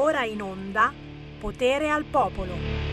ora in onda Potere al Popolo.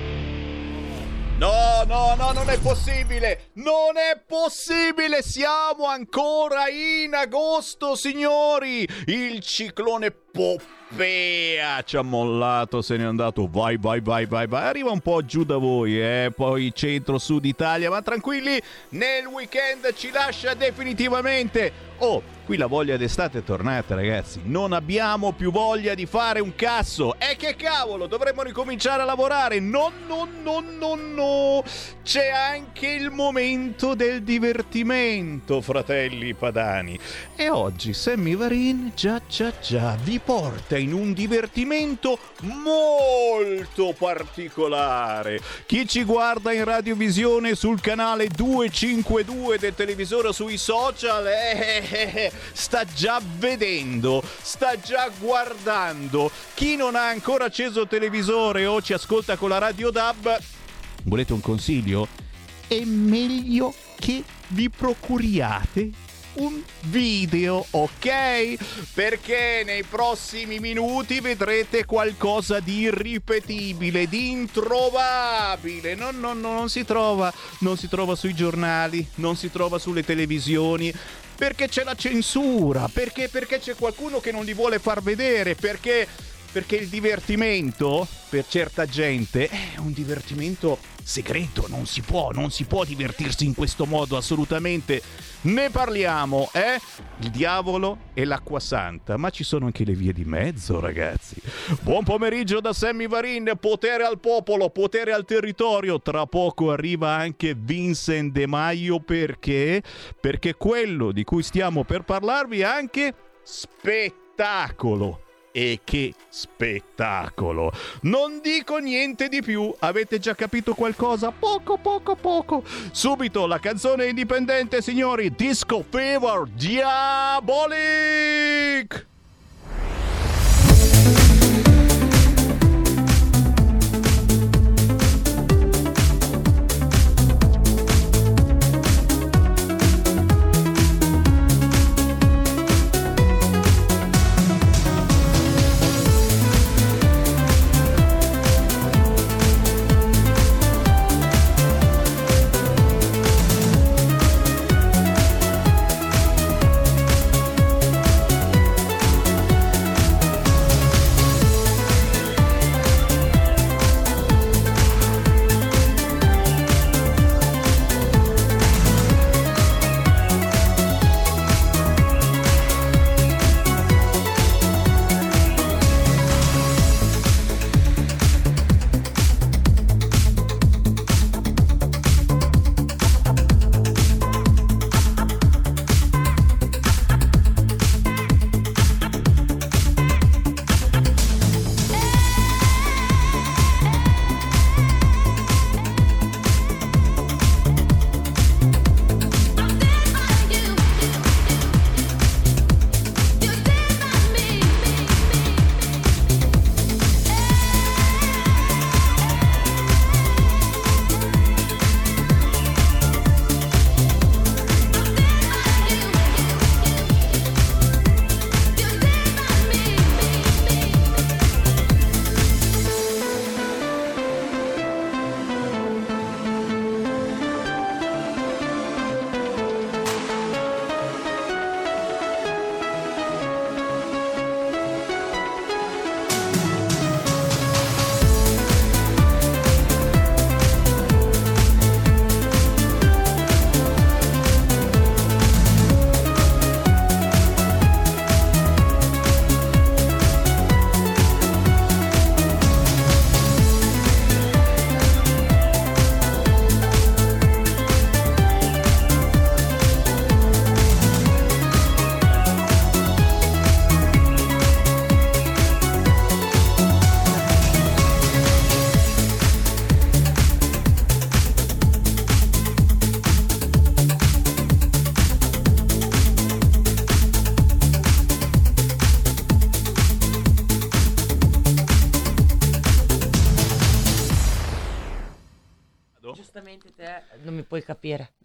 No, no, no, non è possibile! Non è possibile! Siamo ancora in agosto, signori! Il ciclone Poppea ci ha mollato, se n'è andato. Vai, vai, vai, vai, vai. Arriva un po' giù da voi, eh? Poi centro-sud Italia, ma tranquilli, nel weekend ci lascia definitivamente. Oh, qui la voglia d'estate è tornata, ragazzi. Non abbiamo più voglia di fare un cazzo. E che cavolo, dovremmo ricominciare a lavorare. No, no, no, no, no. C'è anche il momento del divertimento, fratelli padani. E oggi Sammy Varin, già, già, già, vi porta in un divertimento molto particolare. Chi ci guarda in radiovisione sul canale 252 del televisore sui social, eh, eh, sta già vedendo, sta già guardando. Chi non ha ancora acceso il televisore o ci ascolta con la radio DAB, volete un consiglio? È meglio che vi procuriate un video, ok? Perché nei prossimi minuti vedrete qualcosa di irripetibile, di introvabile. No, no, no, non si trova, non si trova sui giornali, non si trova sulle televisioni. Perché c'è la censura? Perché? Perché c'è qualcuno che non li vuole far vedere? Perché? Perché il divertimento, per certa gente, è un divertimento segreto, non si può, non si può divertirsi in questo modo assolutamente. Ne parliamo, eh? Il diavolo e l'acqua santa, ma ci sono anche le vie di mezzo, ragazzi. Buon pomeriggio da Sammy Varin, potere al popolo, potere al territorio. Tra poco arriva anche Vincent De Maio perché? Perché quello di cui stiamo per parlarvi è anche spettacolo e che spettacolo! Non dico niente di più, avete già capito qualcosa? Poco, poco, poco. Subito la canzone indipendente, signori, Disco Fever Diabolic! Non mi puoi capire. Ecco,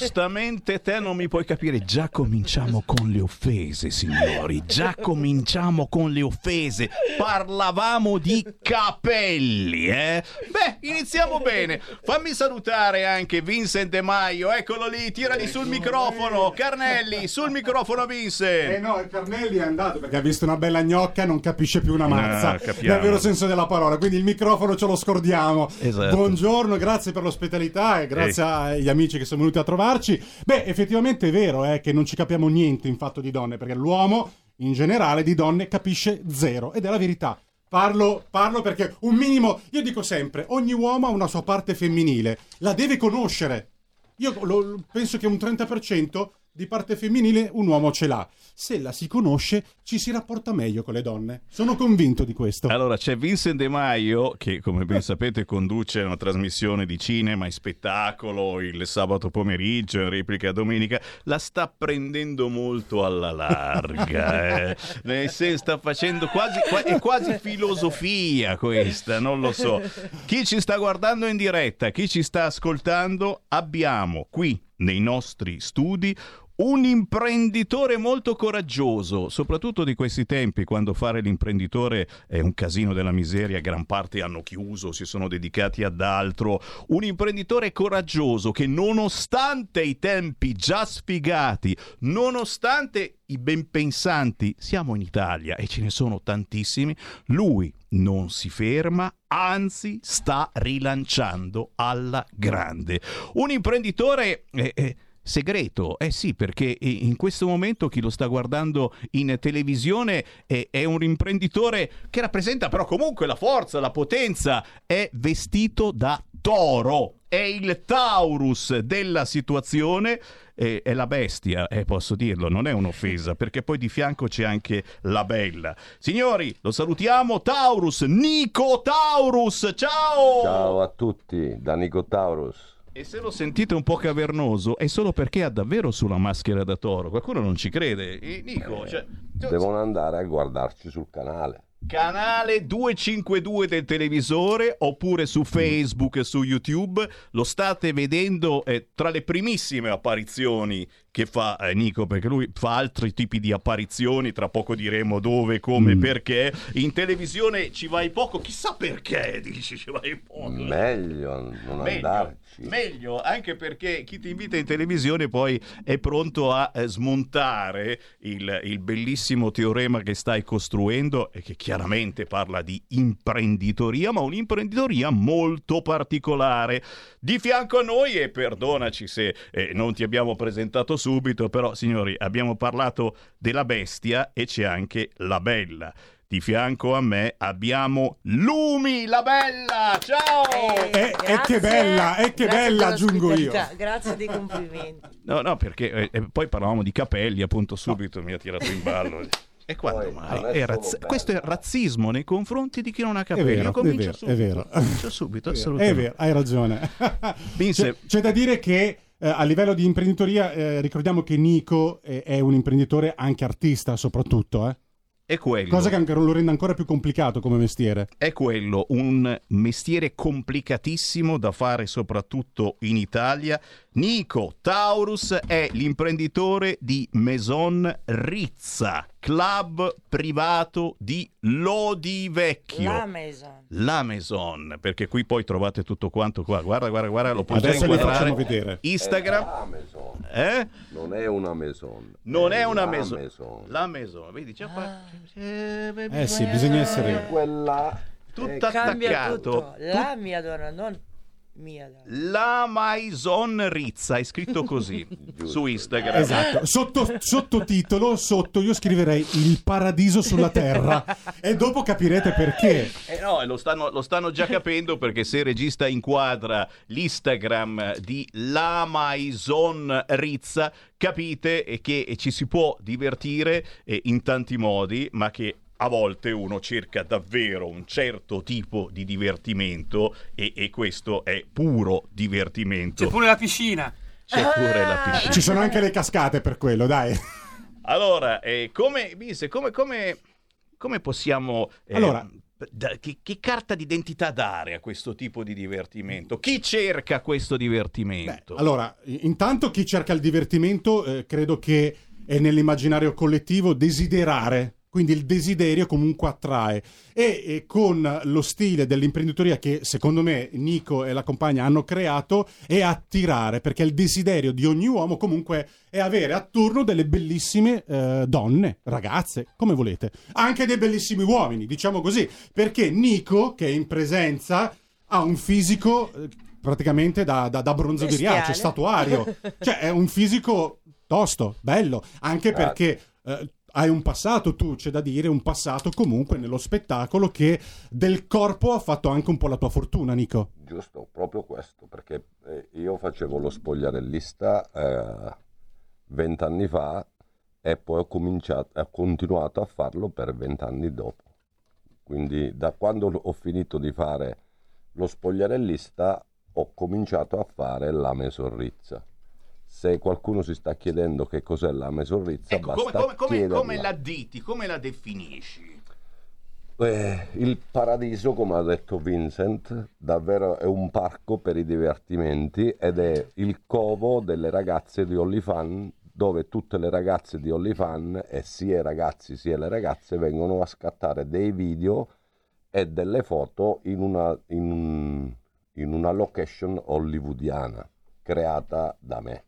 giustamente te non mi puoi capire. Già cominciamo con le offese, signori. Già cominciamo con le offese. Parlavamo di capelli, eh? Beh, iniziamo bene. Fammi salutare anche Vincent De Maio. Eccolo lì, tirali sul microfono. Carnelli, sul microfono Vincent. Eh no, Carnelli è andato perché ha visto una bella gnocca, non capisce più una mazza. Ah, nel vero senso della parola. Quindi il microfono ce lo scordiamo. Esatto. Buongiorno, grazie per l'ospitalità e grazie agli amici che sono venuti a trovarci. Beh, effettivamente è vero eh, che non ci capiamo niente in fatto di donne, perché l'uomo in generale di donne capisce zero ed è la verità. Parlo, parlo perché un minimo, io dico sempre, ogni uomo ha una sua parte femminile, la deve conoscere. Io lo- penso che un 30% di parte femminile un uomo ce l'ha. Se la si conosce, ci si rapporta meglio con le donne. Sono convinto di questo. Allora, c'è Vincent De Maio che, come ben sapete, conduce una trasmissione di cinema e spettacolo il sabato pomeriggio, in replica domenica. La sta prendendo molto alla larga. eh. Nel senso, sta facendo quasi, qua- è quasi filosofia questa, non lo so. Chi ci sta guardando in diretta, chi ci sta ascoltando, abbiamo qui nei nostri studi un imprenditore molto coraggioso, soprattutto di questi tempi, quando fare l'imprenditore è un casino della miseria, gran parte hanno chiuso, si sono dedicati ad altro. Un imprenditore coraggioso che nonostante i tempi già sfigati, nonostante i ben pensanti, siamo in Italia e ce ne sono tantissimi, lui non si ferma, anzi sta rilanciando alla grande. Un imprenditore... eh, eh, Segreto, eh sì, perché in questo momento chi lo sta guardando in televisione è, è un imprenditore che rappresenta però comunque la forza, la potenza, è vestito da toro, è il Taurus della situazione, eh, è la bestia, eh, posso dirlo, non è un'offesa, perché poi di fianco c'è anche la bella. Signori, lo salutiamo, Taurus, Nico Taurus, ciao! Ciao a tutti, da Nico Taurus. E se lo sentite un po' cavernoso è solo perché ha davvero sulla maschera da toro. Qualcuno non ci crede. Eh, Nico, cioè, Devono andare a guardarci sul canale. canale 252 del televisore oppure su Facebook e su YouTube. Lo state vedendo eh, tra le primissime apparizioni che fa eh, Nico, perché lui fa altri tipi di apparizioni. Tra poco diremo dove, come, perché. In televisione ci vai poco, chissà perché dici ci vai poco. Meglio non Meglio, andarci. meglio, anche perché chi ti invita in televisione poi è pronto a eh, smontare il, il bellissimo teorema che stai costruendo e che chiaramente parla di imprenditoria, ma un'imprenditoria molto particolare. Di fianco a noi, e perdonaci se eh, non ti abbiamo presentato subito, però signori abbiamo parlato della bestia e c'è anche la bella. Di fianco a me abbiamo Lumi, la bella! Ciao! E- e Eh, che bella, e che grazie bella, aggiungo io. Grazie dei complimenti. No, no, perché eh, eh, poi parlavamo di capelli, appunto, subito mi ha tirato in ballo. E quando Poi, mai? è È razz- questo è razzismo nei confronti di chi non ha capelli. vero, Io è comincio vero, subito. è vero. Comincio subito, È assolutamente. vero, hai ragione. Vince. C'è, c'è da dire che eh, a livello di imprenditoria eh, ricordiamo che Nico è, è un imprenditore anche artista soprattutto, eh. È quello. cosa che anche lo rende ancora più complicato come mestiere. È quello, un mestiere complicatissimo da fare soprattutto in Italia. Nico Taurus è l'imprenditore di Maison Rizza, club privato di Lodi Vecchio. La Maison. La Maison, perché qui poi trovate tutto quanto qua. Guarda, guarda, guarda, lo li inquadrare. facciamo vedere. Instagram, La maison. eh? Non è una maison. Non è una la Maison. maison. La Maison, vedi, c'è qua. Eh sì, bisogna essere... Quella Tutto è- Cambia attaccato. tutto. La mia donna, non mia donna. La Maison Rizza, è scritto così su Instagram. Esatto, sotto, sottotitolo, sotto io scriverei il paradiso sulla terra e dopo capirete perché. Eh no, lo stanno, lo stanno già capendo perché se il regista inquadra l'Instagram di La Maison Rizza, capite che ci si può divertire eh, in tanti modi, ma che a volte uno cerca davvero un certo tipo di divertimento e, e questo è puro divertimento. C'è pure la piscina. C'è pure la piscina. Ci sono anche le cascate per quello, dai. Allora, eh, come, Vince, come, come, come possiamo... eh, Allora- da- che, che carta d'identità dare a questo tipo di divertimento? Chi cerca questo Beh, divertimento? allora, i- intanto chi cerca il divertimento, eh, credo che è nell'immaginario collettivo desiderare. Quindi il desiderio comunque attrae. E, e con lo stile dell'imprenditoria che secondo me Nico e la compagna hanno creato è attirare, perché il desiderio di ogni uomo comunque è avere attorno delle bellissime eh, donne, ragazze, come volete. Anche dei bellissimi uomini, diciamo così. Perché Nico, che è in presenza, ha un fisico eh, praticamente da, da, da bronzo di Bestiale. Riace, statuario. cioè è un fisico tosto, bello, anche perché eh, hai un passato tu, c'è da dire, un passato comunque nello spettacolo che del corpo ha fatto anche un po' la tua fortuna, Nico. Giusto, proprio questo, perché eh, io facevo lo spogliarellista eh, vent'anni fa e poi ho, cominciato, ho continuato a farlo per vent'anni dopo. Quindi da quando ho finito di fare lo spogliarellista ho cominciato a fare la mesorrizza. Se qualcuno si sta chiedendo che cos'è la mesorrizza, Ecco, come, basta come- come- come la diti, come la definisci? Eh, il paradiso, come ha detto Vincent, davvero è un parco per i divertimenti ed è il covo delle ragazze di OnlyFans dove tutte le ragazze di OnlyFans e sia i ragazzi sia le ragazze vengono a scattare dei video e delle foto in una, in in una location hollywoodiana creata da me.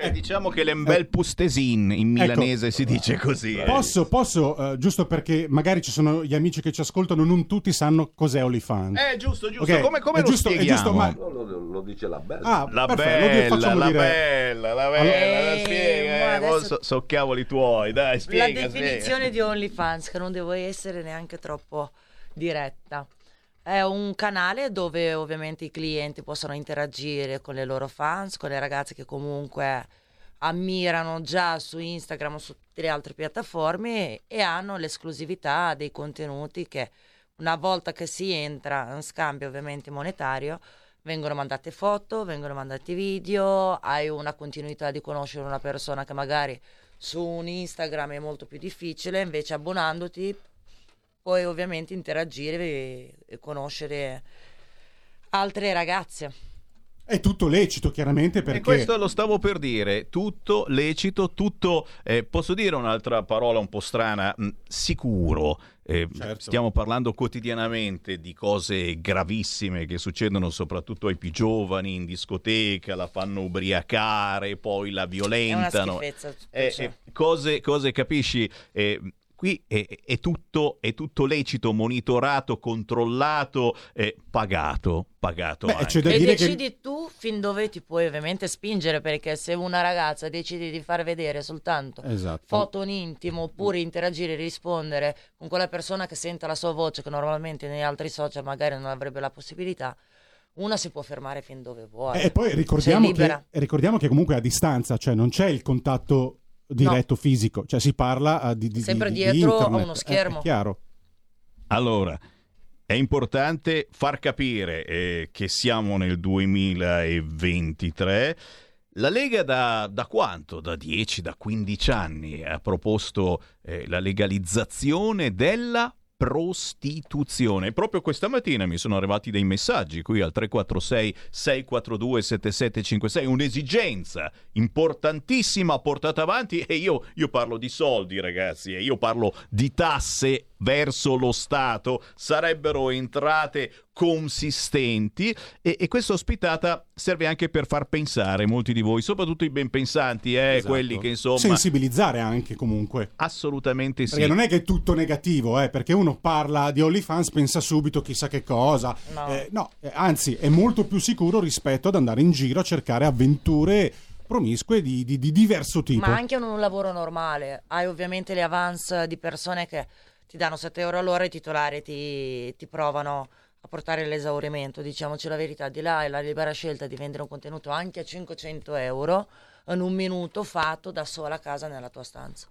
Cioè, diciamo che l'embel pustesin in milanese si dice così. eh. Posso, posso, eh, giusto perché magari ci sono gli amici che ci ascoltano, non tutti sanno cos'è OnlyFans. Eh, giusto, giusto. Ok, Come, come è lo giusto- è spieghiamo? giusto, ma- Lo, lo- lo dice la bella. Ah, La perfetto, bella, la dire... bella, la bella, la Eh, spiega. eh, adesso- so, so cavoli tuoi, dai, spiega. la definizione spiega. di OnlyFans, che non devo essere neanche troppo diretta. È un canale dove ovviamente i clienti possono interagire con le loro fans, con le ragazze che comunque ammirano già su Instagram o su tutte le altre piattaforme e hanno l'esclusività dei contenuti che una volta che si entra in scambio ovviamente monetario vengono mandate foto, vengono mandati video, hai una continuità di conoscere una persona che magari su un Instagram è molto più difficile, invece abbonandoti puoi ovviamente interagire e, e conoscere altre ragazze. È tutto lecito, chiaramente, perché... E questo lo stavo per dire, tutto lecito, tutto, eh, posso dire un'altra parola un po' strana, mh, sicuro. Eh, Certo. Stiamo parlando quotidianamente di cose gravissime che succedono soprattutto ai più giovani in discoteca, la fanno ubriacare, poi la È una violentano. schifezza. Eh, eh, cose, cose, capisci? Eh, qui è, è tutto, è tutto lecito, monitorato, controllato, eh, pagato, pagato Beh, da E dire che... decidi tu fin dove ti puoi ovviamente spingere, perché se una ragazza decide di far vedere soltanto Esatto. foto in intimo oppure interagire e rispondere con quella persona che sente la sua voce che normalmente negli altri social magari non avrebbe la possibilità, una si può fermare fin dove vuole. E poi ricordiamo che, ricordiamo che comunque a distanza, cioè non c'è il contatto diretto fisico, cioè si parla eh, di, di, Sempre di- di dietro a internet. uno Eh, schermo. è chiaro. Allora, è importante far capire eh, che siamo nel 2023. La Lega da, da quanto? Da 10, da 15 anni ha proposto eh, la legalizzazione della prostituzione. Proprio questa mattina mi sono arrivati dei messaggi qui al 346 642 7756, un'esigenza importantissima portata avanti e io, io parlo di soldi ragazzi, e io parlo di tasse verso lo Stato, sarebbero entrate consistenti e, e questa ospitata serve anche per far pensare molti di voi, soprattutto i ben pensanti, eh, Esatto. quelli che insomma... Sensibilizzare anche comunque. Assolutamente sì. Perché non è che è tutto negativo, eh, perché uno parla di OnlyFans, pensa subito chissà che cosa. No. Eh, no, eh, anzi, è molto più sicuro rispetto ad andare in giro a cercare avventure promiscue di, di- di diverso tipo. Ma anche in un lavoro normale, hai ovviamente le avance di persone che ti danno 7 euro all'ora e i titolari ti, ti provano a portare l'esaurimento, diciamoci la verità, di là è la libera scelta di vendere un contenuto anche a 500 euro in un minuto fatto da sola a casa nella tua stanza.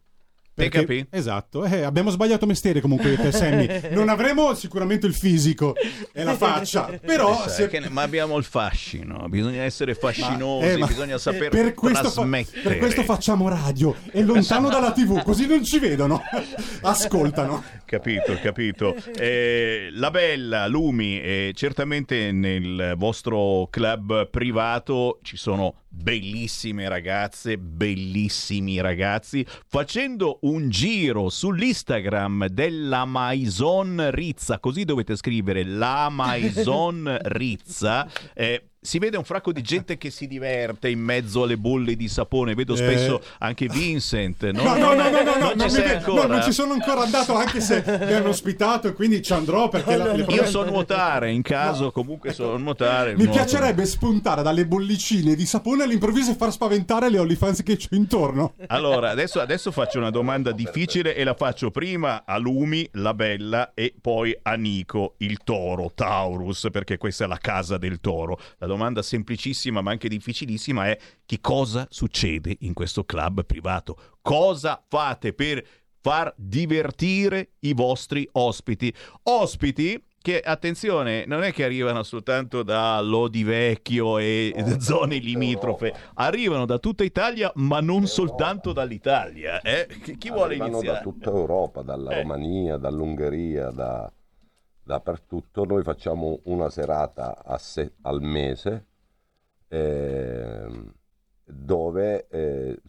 Perché- capi? Esatto, eh, abbiamo sbagliato mestiere comunque io e te, Sammy. Non avremo sicuramente il fisico e la faccia, però Sai se- che ne- ma abbiamo il fascino, bisogna essere fascinosi, Eh, ma- bisogna saper per questo, fa- trasmettere. per questo facciamo radio, è lontano dalla tv, così non ci vedono, ascoltano. Capito, capito. Eh, la bella, Lumi, eh, certamente nel vostro club privato ci sono bellissime ragazze, bellissimi ragazzi. Facendo un giro sull'Instagram della Maison Rizza, così dovete scrivere la Maison Rizza. eh, si vede un fracco di gente che si diverte in mezzo alle bolle di sapone. Vedo Eh. spesso anche Vincent. No, no, no, no, no, no, non ci no, non ci sono ancora andato, anche se mi hanno ospitato e quindi ci andrò perché la- le Io so nuotare, in caso comunque so nuotare. Mi piacerebbe spuntare dalle bollicine di sapone all'improvviso e far spaventare le OnlyFans che c'ho intorno. Allora, adesso, adesso faccio una domanda difficile e la faccio prima a Lumi, la bella, e poi a Nico, il toro, Taurus, perché questa è la casa del toro. La domanda semplicissima ma anche difficilissima è che cosa succede in questo club privato? Cosa fate per far divertire i vostri ospiti? Ospiti che, attenzione, non è che arrivano soltanto da Lodi Vecchio e zone limitrofe, arrivano da tutta Italia, ma non soltanto dall'Italia. eh? Chi, chi vuole Arrivano iniziare? da tutta Europa, dalla Eh. Romania, dall'Ungheria, da, dappertutto. Noi facciamo una serata se- al mese ehm, dove eh,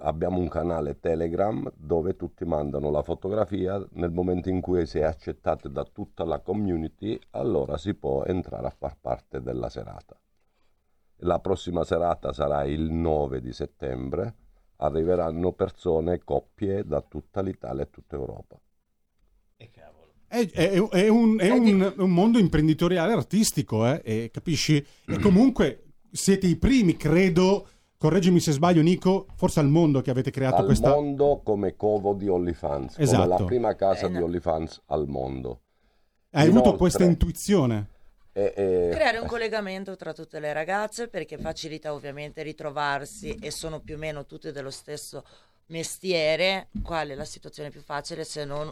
abbiamo un canale Telegram dove tutti mandano la fotografia. Nel momento in cui si è accettati da tutta la community, allora si può entrare a far parte della serata. La prossima serata sarà il 9 di settembre arriveranno persone, coppie da tutta l'Italia e tutta Europa. È, è- è un, è un- un mondo imprenditoriale artistico, eh, e capisci? E comunque siete i primi, credo, correggimi se sbaglio Nico, forse al mondo che avete creato Al questa... mondo come covo di OnlyFans, come Esatto. la prima casa Eh, di. OnlyFans al mondo. Hai avuto Inoltre- questa intuizione? E- e- Creare un collegamento tra tutte le ragazze perché facilita ovviamente ritrovarsi e sono più o meno tutte dello stesso mestiere. Qual è la situazione più facile se non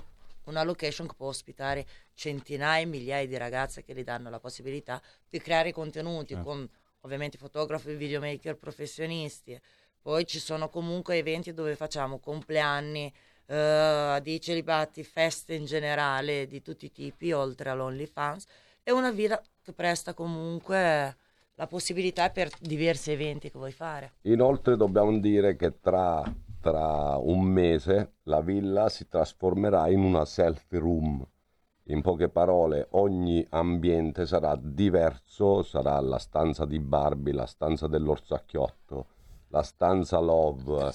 una location che può ospitare centinaia, migliaia di ragazze che gli danno la possibilità di creare contenuti Certo. con ovviamente fotografi, videomaker professionisti. Poi ci sono comunque eventi dove facciamo compleanni, eh, di celibati, feste in generale di tutti i tipi, oltre all'OnlyFans. È una villa che presta comunque la possibilità per diversi eventi che vuoi fare. Inoltre dobbiamo dire che tra, tra un mese la villa si trasformerà in una selfie room. In poche parole, ogni ambiente sarà diverso, sarà la stanza di Barbie, la stanza dell'orsacchiotto, la stanza Love,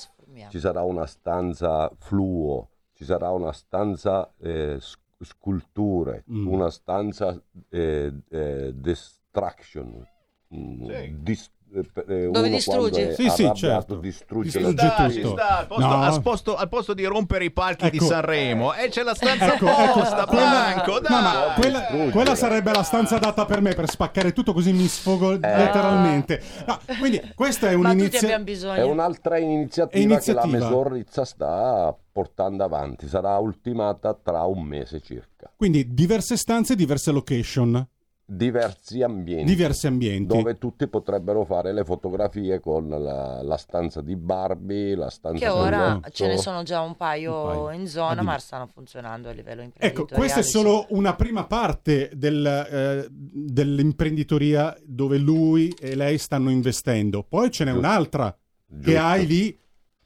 ci sarà una stanza fluo, ci sarà una stanza eh, sculture, Mm. una stanza eh, eh, distraction. mm, Sì. dis- eh, eh, Dove distrugge. Sì, sì, certo. distrugge Distrugge Dai, tutto. sta, al, posto, No. al posto- al posto di rompere i palchi di Ecco. Sanremo, e c'è la stanza Ecco, ecco, apposta, quella- Blanco, no, dai! ma quella, quella sarebbe la stanza adatta per me per spaccare tutto così mi sfogo letteralmente. No, quindi questa è un'iniziativa. È un'altra iniziativa, iniziativa. che la Mesor Rizza sta portando avanti, sarà ultimata tra un mese circa. Quindi diverse stanze, diverse location, Diversi ambienti. diversi ambienti. dove tutti potrebbero fare le fotografie con la, la stanza di Barbie, la stanza Che ora dell'orso. ce ne sono già un paio, Un paio. in zona, Ah, ma stanno funzionando a livello Ecco, imprenditoriale. questa è solo una prima parte del, eh, dell'imprenditoria dove lui e lei stanno investendo. Poi ce n'è Giusto. un'altra che Giusto. hai lì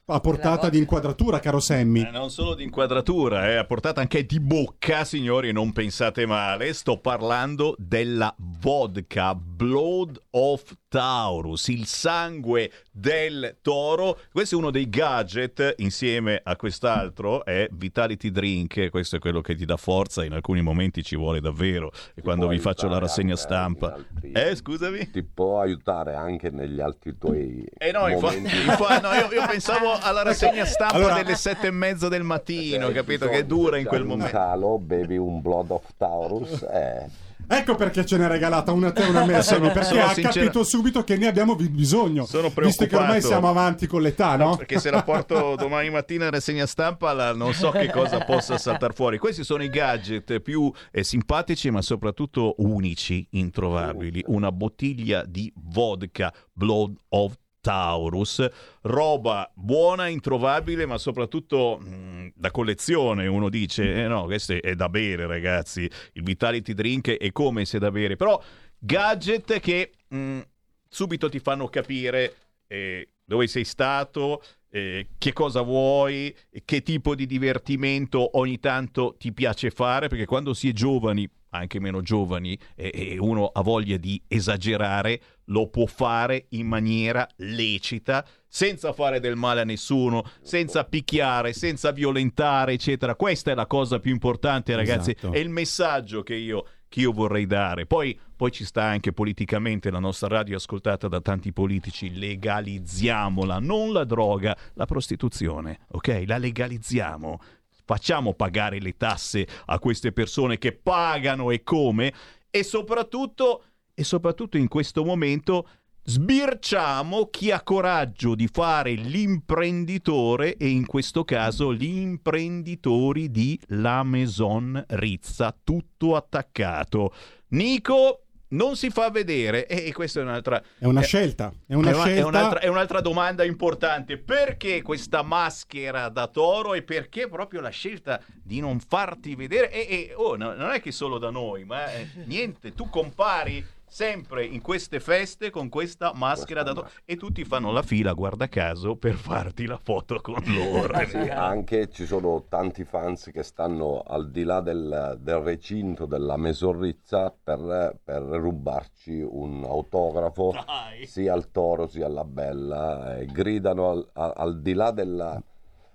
a portata di inquadratura, caro Sammy. Eh, non solo di inquadratura, eh, a portata anche di bocca, signori, non pensate male. Sto parlando della vodka Blood of Taurus, il sangue del toro. Questo è uno dei gadget insieme a quest'altro, è Vitality Drink. Questo è quello che ti dà forza, in alcuni momenti ci vuole davvero. E quando vi faccio la rassegna stampa. altri- Eh, scusami? Ti può aiutare anche negli altri tuoi Eh no, infa- momenti. infa- no, io, io pensavo alla rassegna stampa Allora- delle sette e mezza del mattino, hai capito? Che dura in quel momento. calo, bevi un Blood of Taurus e Ecco perché ce n'è regalata una te e una me, Sammy, perché Sono ha sincero- capito subito che ne abbiamo bisogno. Sono Visto che ormai preoccupato. siamo avanti con l'età, no? Perché se la porto domani mattina in rassegna stampa la- non so che cosa possa saltare fuori. Questi sono i gadget più eh, simpatici ma soprattutto unici, introvabili. Una bottiglia di vodka Blood of Taurus, roba buona, introvabile, ma soprattutto mh, da collezione. Uno dice: eh no, questo è da bere, ragazzi. Il Vitality Drink è come se da bere, però gadget che mh, subito ti fanno capire eh, dove sei stato, eh, che cosa vuoi, che tipo di divertimento ogni tanto ti piace fare, perché quando si è giovani, anche meno giovani, e e uno ha voglia di esagerare, lo può fare in maniera lecita, senza fare del male a nessuno, senza picchiare, senza violentare, eccetera. Questa è la cosa più importante, ragazzi. Esatto. È il messaggio che io, che io vorrei dare. Poi, poi ci sta anche politicamente la nostra radio ascoltata da tanti politici. Legalizziamola, non la droga, la prostituzione, ok? La legalizziamo. Facciamo pagare le tasse a queste persone che pagano e come e soprattutto, e soprattutto in questo momento sbirciamo chi ha coraggio di fare l'imprenditore e in questo caso gli imprenditori di La Maison Rizza, tutto attaccato. Nico non si fa vedere e questa è un'altra È una eh, scelta. È una è, una- è scelta. un'altra, è un'altra domanda importante. Perché questa maschera da toro e perché proprio la scelta di non farti vedere? E, e, oh, no- non è che solo da noi, ma eh, niente, tu compari sempre in queste feste con questa maschera da toro e tutti fanno la fila, guarda caso, per farti la foto con loro. Sì, anche ci sono tanti fans che stanno al di là del, del recinto della Mesorrizza per, per rubarci un autografo Dai. sia al toro sia alla bella e gridano al, a- al di là della-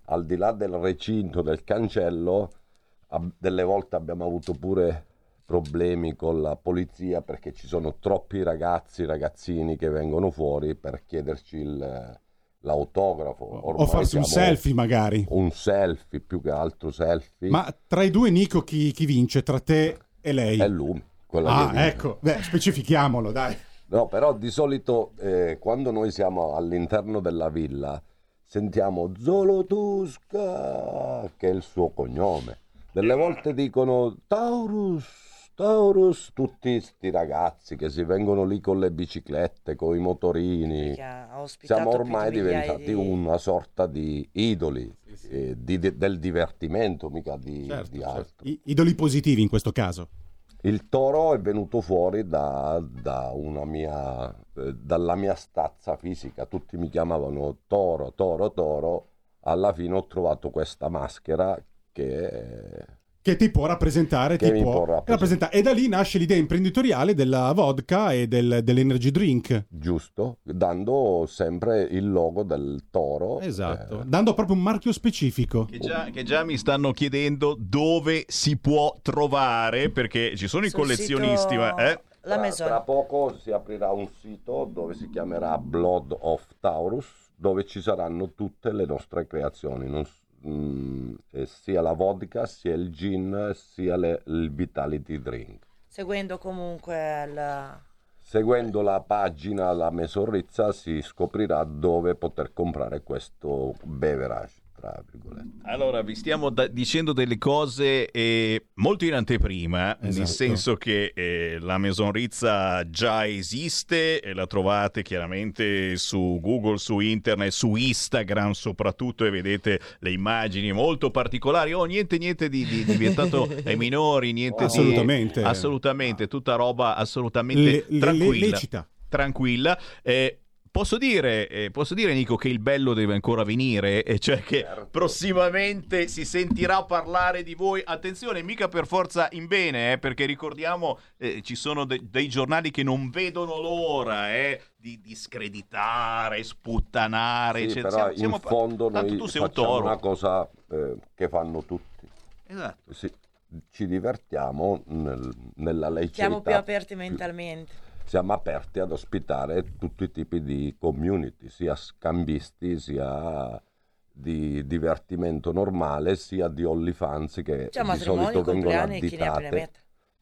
al di là del recinto del cancello delle volte abbiamo avuto pure problemi con la polizia perché ci sono troppi ragazzi ragazzini che vengono fuori per chiederci il- l'autografo o Ormai farsi un selfie magari. un selfie più che altro selfie Ma tra i due, Nico, chi, chi vince? Tra te e lei? è lui Ah, ecco. Beh, specifichiamolo, dai. No, però di solito eh, quando noi siamo all'interno della villa sentiamo Zolotusca, che è il suo cognome. Delle volte dicono Taurus, Taurus, tutti sti ragazzi che si vengono lì con le biciclette, con i motorini. Siamo di ormai diventati di- una sorta di idoli eh, di- di- del divertimento, mica di, Certo, di certo. altro. I- idoli positivi in questo caso. Il toro è venuto fuori da, da una mia, eh, dalla mia stazza fisica, tutti mi chiamavano toro, toro, toro, alla fine ho trovato questa maschera che Che ti può rappresentare, Che ti può può rappresentare. rappresentare. E da lì nasce l'idea imprenditoriale della vodka e del- dell'energy drink. giusto, dando sempre il logo del toro. Esatto. eh, Dando proprio un marchio specifico. Che già, che già mi stanno chiedendo dove si può trovare, perché ci sono i Sul collezionisti, sito- ma... eh? La tra, Maison. tra poco si aprirà un sito dove si chiamerà Blood of Taurus, dove ci saranno tutte le nostre creazioni, non s- mm, eh, sia la vodka, sia il gin, sia le- il Vitality Drink. Seguendo comunque il... Seguendo la pagina La Mesorrizza si scoprirà dove poter comprare questo beverage, tra virgolette. Allora, vi stiamo da- dicendo delle cose eh, molto in anteprima, nel Esatto. senso che eh, la Maison Rizza già esiste e la trovate chiaramente su Google, su internet, su Instagram soprattutto e vedete le immagini molto particolari. Oh, niente, niente di, di, di vietato ai minori, niente di... Assolutamente. Assolutamente, tutta roba assolutamente Le- le- le- tranquilla. lecita. tranquilla. Eh, posso, dire, eh, posso dire, Nico, che il bello deve ancora venire, e cioè che Certo. prossimamente si sentirà parlare di voi. Attenzione, mica per forza in bene, eh, perché ricordiamo eh, ci sono de- dei giornali che non vedono l'ora eh, di, di screditare, sputtanare, Sì, eccetera. però Siamo- siamo in pa- fondo tanto noi tu sei un facciamo toro. una cosa eh, che fanno tutti. Esatto. Sì, ci divertiamo nel- nella laicità. Siamo più aperti mentalmente. Siamo aperti ad ospitare tutti i tipi di community, sia scambisti, sia di divertimento normale, sia di OnlyFans che Cioè di solito vengono additate.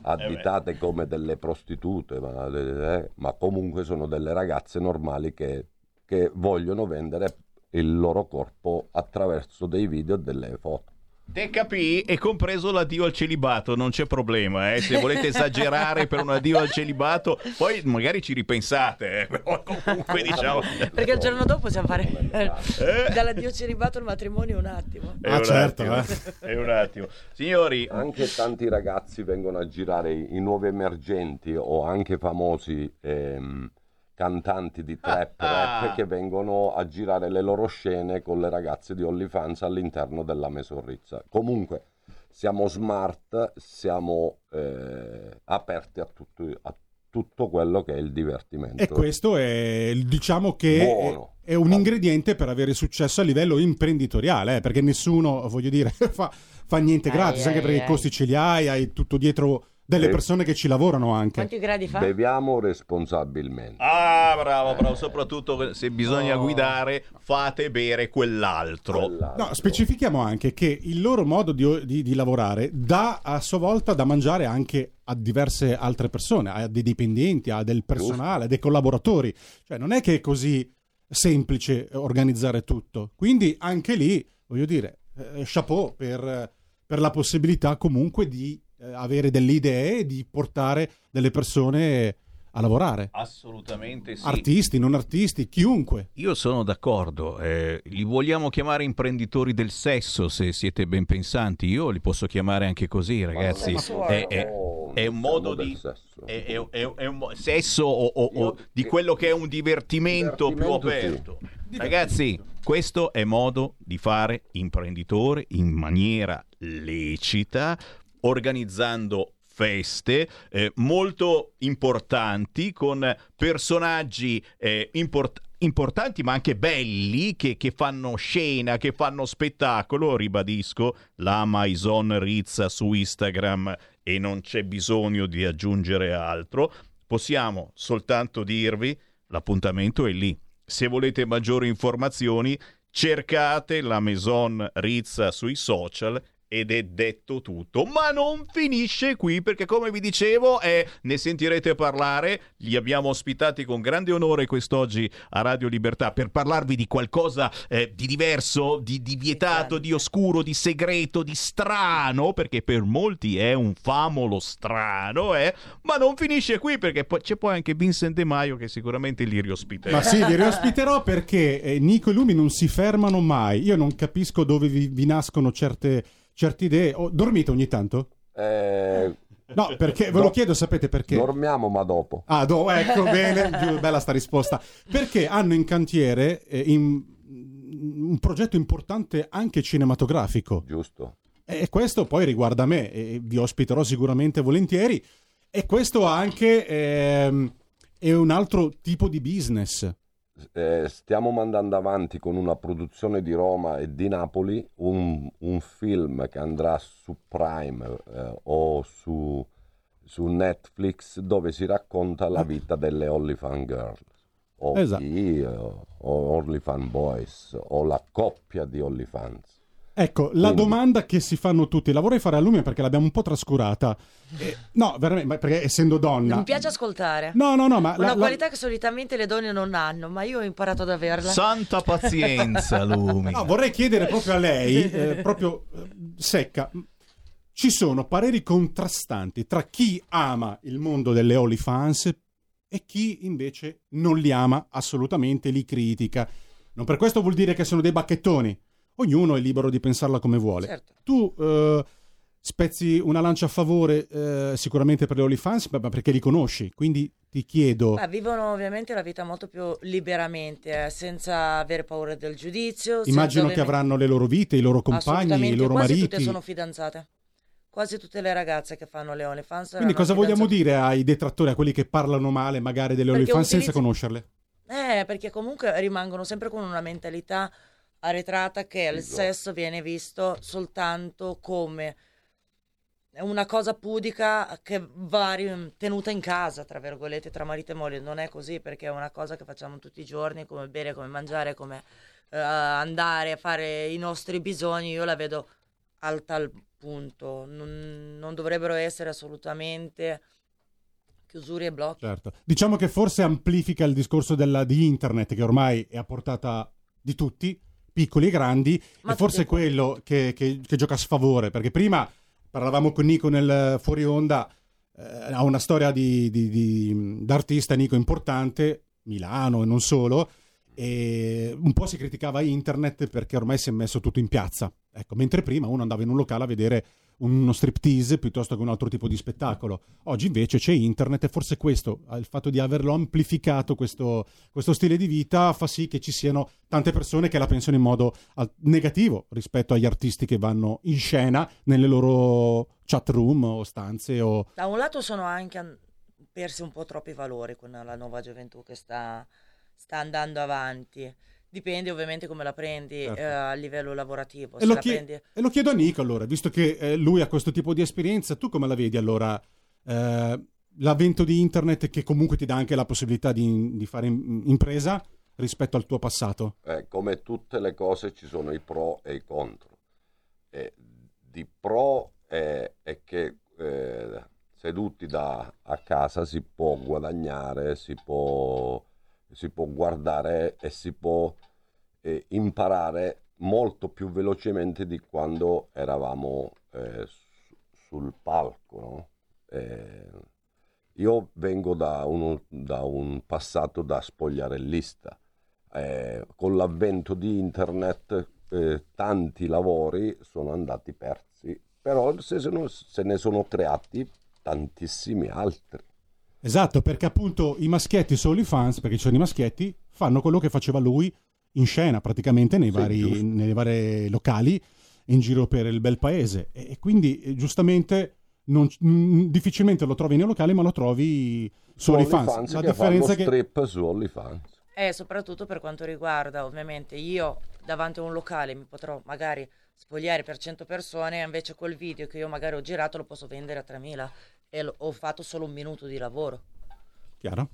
additate come delle prostitute, ma, eh, ma comunque sono delle ragazze normali che, che vogliono vendere il loro corpo attraverso dei video e delle foto. Te capì e compreso l'addio al celibato, non c'è problema, eh? se volete esagerare per un addio al celibato, poi magari ci ripensate, eh? però comunque diciamo... Perché il giorno dopo possiamo fare Eh? dall'addio celibato al matrimonio un attimo. È Ah, un certo, attimo, eh. è un attimo. Signori, Anche tanti ragazzi vengono a girare i, i nuovi emergenti o anche famosi ehm, cantanti di trap Ah. rap che vengono a girare le loro scene con le ragazze di OnlyFans all'interno della Mesorrizza. Comunque siamo smart, siamo eh, aperti a tutto, a tutto quello che è il divertimento. E questo è, diciamo che Buono. è, è un ingrediente per avere successo a livello imprenditoriale, eh, perché nessuno, voglio dire, fa, fa niente Ai, gratis, anche ai, perché ai. i costi ce li hai, hai tutto dietro delle persone che ci lavorano anche. Quanti gradi fa? Beviamo responsabilmente. ah bravo, bravo, soprattutto se bisogna Oh. guidare, fate bere quell'altro. Quell'altro. No, specifichiamo anche che il loro modo di, di- di lavorare dà a sua volta da mangiare anche a diverse altre persone, a dei dipendenti, a del personale, a dei collaboratori. Cioè non è che è così semplice organizzare tutto. Quindi anche lì, voglio dire, eh, chapeau per, per la possibilità comunque di eh, avere delle idee e di portare delle persone a lavorare. Assolutamente sì. Artisti, non artisti, chiunque. Io sono d'accordo, eh, li vogliamo chiamare imprenditori del sesso se siete ben pensanti, io li posso chiamare anche così ragazzi, è, è- è un modo di... sesso. È, è- è- è un sesso o, o- o di quello che è un divertimento, più Divertimento, sì. aperto. Ragazzi, questo è modo di fare imprenditore in maniera lecita, organizzando feste eh, molto importanti con personaggi eh, import- importanti ma anche belli che, che fanno scena, che fanno spettacolo, ribadisco, la Maison Rizza su Instagram e non c'è bisogno di aggiungere altro, possiamo soltanto dirvi l'appuntamento è lì. Se volete maggiori informazioni, cercate la Maison Rizza sui social ed è detto tutto. Ma non finisce qui perché come vi dicevo eh, ne sentirete parlare. Li abbiamo ospitati con grande onore quest'oggi a Radio Libertà per parlarvi di qualcosa eh, di diverso, di, di vietato, di oscuro, di segreto, di strano, perché per molti è un famolo strano, eh? ma non finisce qui perché poi c'è poi anche Vincent De Maio che sicuramente li riospiterà. Ma sì, vi riospiterò perché eh, Nico e Lumi non si fermano mai. Io non capisco dove vi, vi nascono certe, certe idee. Oh, dormite ogni tanto? Eh, No, perché ve lo chiedo, sapete perché? dormiamo ma dopo. Ah, do, ecco, bene, giù, bella sta risposta. Perché hanno in cantiere eh, in- un progetto importante anche cinematografico. Giusto. E questo poi riguarda me, e vi ospiterò sicuramente volentieri. E questo anche ehm, è un altro tipo di business. Eh, stiamo mandando avanti con una produzione di Roma e di Napoli un, un film che andrà su Prime eh, o su, su Netflix dove si racconta la vita delle OnlyFan Girls o, Esatto. chi, eh, o OnlyFan Boys o la coppia di OnlyFans. Ecco, la Quindi- domanda che si fanno tutti, la vorrei fare a Lume perché l'abbiamo un po' trascurata. Eh, no, veramente, perché essendo donna... Non mi piace ascoltare. No, no, no, ma... Una la- la- qualità che solitamente le donne non hanno, ma io ho imparato ad averla. Santa pazienza, Lumi. No, vorrei chiedere proprio a lei, eh, proprio eh, secca, ci sono pareri contrastanti tra chi ama il mondo delle OnlyFans e chi invece non li ama assolutamente, li critica. Non per questo vuol dire che sono dei bacchettoni. Ognuno è libero di pensarla come vuole. Certo. Tu eh, spezzi una lancia a favore eh, sicuramente per le OnlyFans, ma perché li conosci. Quindi ti chiedo... Beh, vivono ovviamente la vita molto più liberamente, eh, senza avere paura del giudizio. senza Immagino che avranno le loro vite, i loro compagni, i loro quasi mariti. tutte sono fidanzate. Quasi tutte le ragazze che fanno le OnlyFans Quindi cosa vogliamo fidanzate. dire ai detrattori, a quelli che parlano male magari delle Perché OnlyFans senza utilizzo- conoscerle? Eh, perché comunque rimangono sempre con una mentalità arretrata che il Esatto. sesso viene visto soltanto come una cosa pudica che va tenuta in casa, tra virgolette, tra marito e moglie. Non è così perché è una cosa che facciamo tutti i giorni, come bere, come mangiare, come eh, andare a fare i nostri bisogni. Io la vedo al tal punto. Non, non dovrebbero essere assolutamente chiusure e blocchi. Certo. Diciamo che forse amplifica il discorso della, di internet che ormai è a portata di tutti, piccoli e grandi, Ma e forse è quello che, che- che gioca a sfavore, perché prima parlavamo con Nico nel fuori onda, eh, ha una storia di, di- di- d'artista Nico importante, Milano e non solo, e un po' si criticava internet perché ormai si è messo tutto in piazza. Ecco, mentre prima uno andava in un locale a vedere uno striptease piuttosto che un altro tipo di spettacolo. Oggi invece c'è internet e forse questo, il fatto di averlo amplificato questo, questo stile di vita fa sì che ci siano tante persone che la pensano in modo negativo rispetto agli artisti che vanno in scena nelle loro chat room o stanze o... Da un lato sono anche an- persi un po' troppi valori con la nuova gioventù che sta, sta andando avanti. Dipende ovviamente come la prendi Certo. eh, a livello lavorativo. E Se lo, la chie- prendi... e lo chiedo a Nico allora, visto che eh, lui ha questo tipo di esperienza, tu come la vedi allora? eh, l'avvento di internet che comunque ti dà anche la possibilità di, di fare in- impresa rispetto al tuo passato? Eh, come tutte le cose ci sono i pro e i contro. E di pro è, è che eh, seduti da, a casa si può guadagnare, si può, si può guardare e si può eh, imparare molto più velocemente di quando eravamo eh, su- sul palco. no? Eh, io vengo da, uno- da un passato da spogliarellista. Eh, con l'avvento di internet eh, tanti lavori sono andati persi, però se, sono- se ne sono creati tantissimi altri. Esatto, perché appunto i maschietti su OnlyFans, perché ci sono i maschietti, fanno quello che faceva lui in scena praticamente nei Sì, vari, giusto. nei vari locali in giro per il bel paese. E, quindi eh, giustamente non- difficilmente lo trovi nei locali, ma lo trovi su OnlyFans. La che differenza è che... strip su OnlyFans. E soprattutto per quanto riguarda, ovviamente, io davanti a un locale mi potrò magari spogliare per 100 persone, invece quel video che io magari ho girato lo posso vendere a 3000 e ho fatto solo un minuto di lavoro. Chiaro?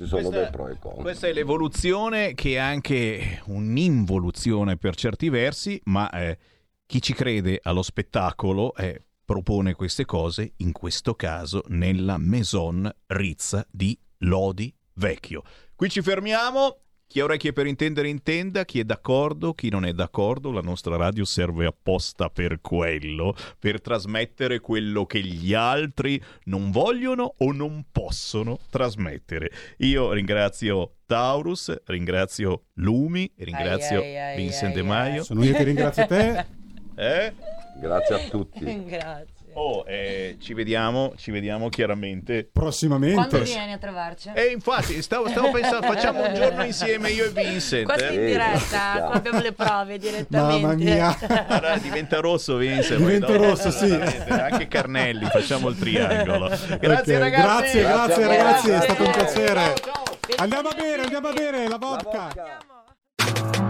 Ci sono Questa- dei pro e contro. Questa è l'evoluzione che è anche un'involuzione per certi versi, ma eh, chi ci crede allo spettacolo eh, propone queste cose, in questo caso nella Maison Rizza di Lodi Vecchio. Qui ci fermiamo. Chi ha orecchie per intendere intenda, chi è d'accordo, chi non è d'accordo, la nostra radio serve apposta per quello, per trasmettere quello che gli altri non vogliono o non possono trasmettere. Io ringrazio Taurus, ringrazio Lumi, ringrazio Ai, ai, ai, Vincent De ai, Maio. ai. Sono io che ringrazio te. Eh? Grazie a tutti. Grazie. Oh, eh, ci vediamo, ci vediamo chiaramente. Prossimamente. Quando vieni a trovarci? E infatti, stavo, stavo pensando, facciamo un giorno insieme io e Vincent. Quasi in eh? diretta, qua abbiamo le prove direttamente. Mamma mia. Guarda, diventa rosso Vincent. Diventa rosso, sì. Anche Carnelli, facciamo il triangolo. Grazie Ok, ragazzi. Grazie, grazie Grazie ragazzi, è stato un piacere. Ciao, ciao. Andiamo a bere, andiamo a bere la vodka.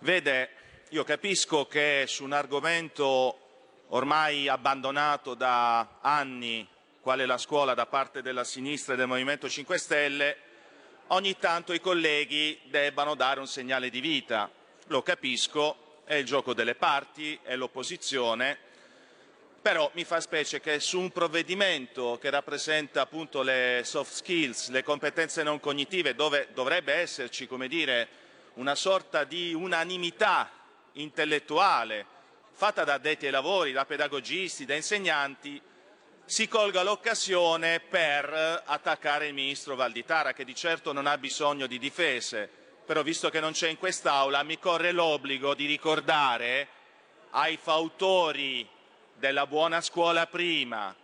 Vede, io capisco che su un argomento ormai abbandonato da anni, quale la scuola da parte della sinistra e del Movimento 5 Stelle, ogni tanto i colleghi debbano dare un segnale di vita. Lo capisco, è il gioco delle parti, è l'opposizione, però mi fa specie che su un provvedimento che rappresenta appunto le soft skills, le competenze non cognitive, dove dovrebbe esserci, come dire, una sorta di unanimità intellettuale fatta da addetti ai lavori, da pedagogisti, da insegnanti, si colga l'occasione per attaccare il ministro Valditara, che di certo non ha bisogno di difese, però visto che non c'è in quest'Aula mi corre l'obbligo di ricordare ai fautori della buona scuola prima,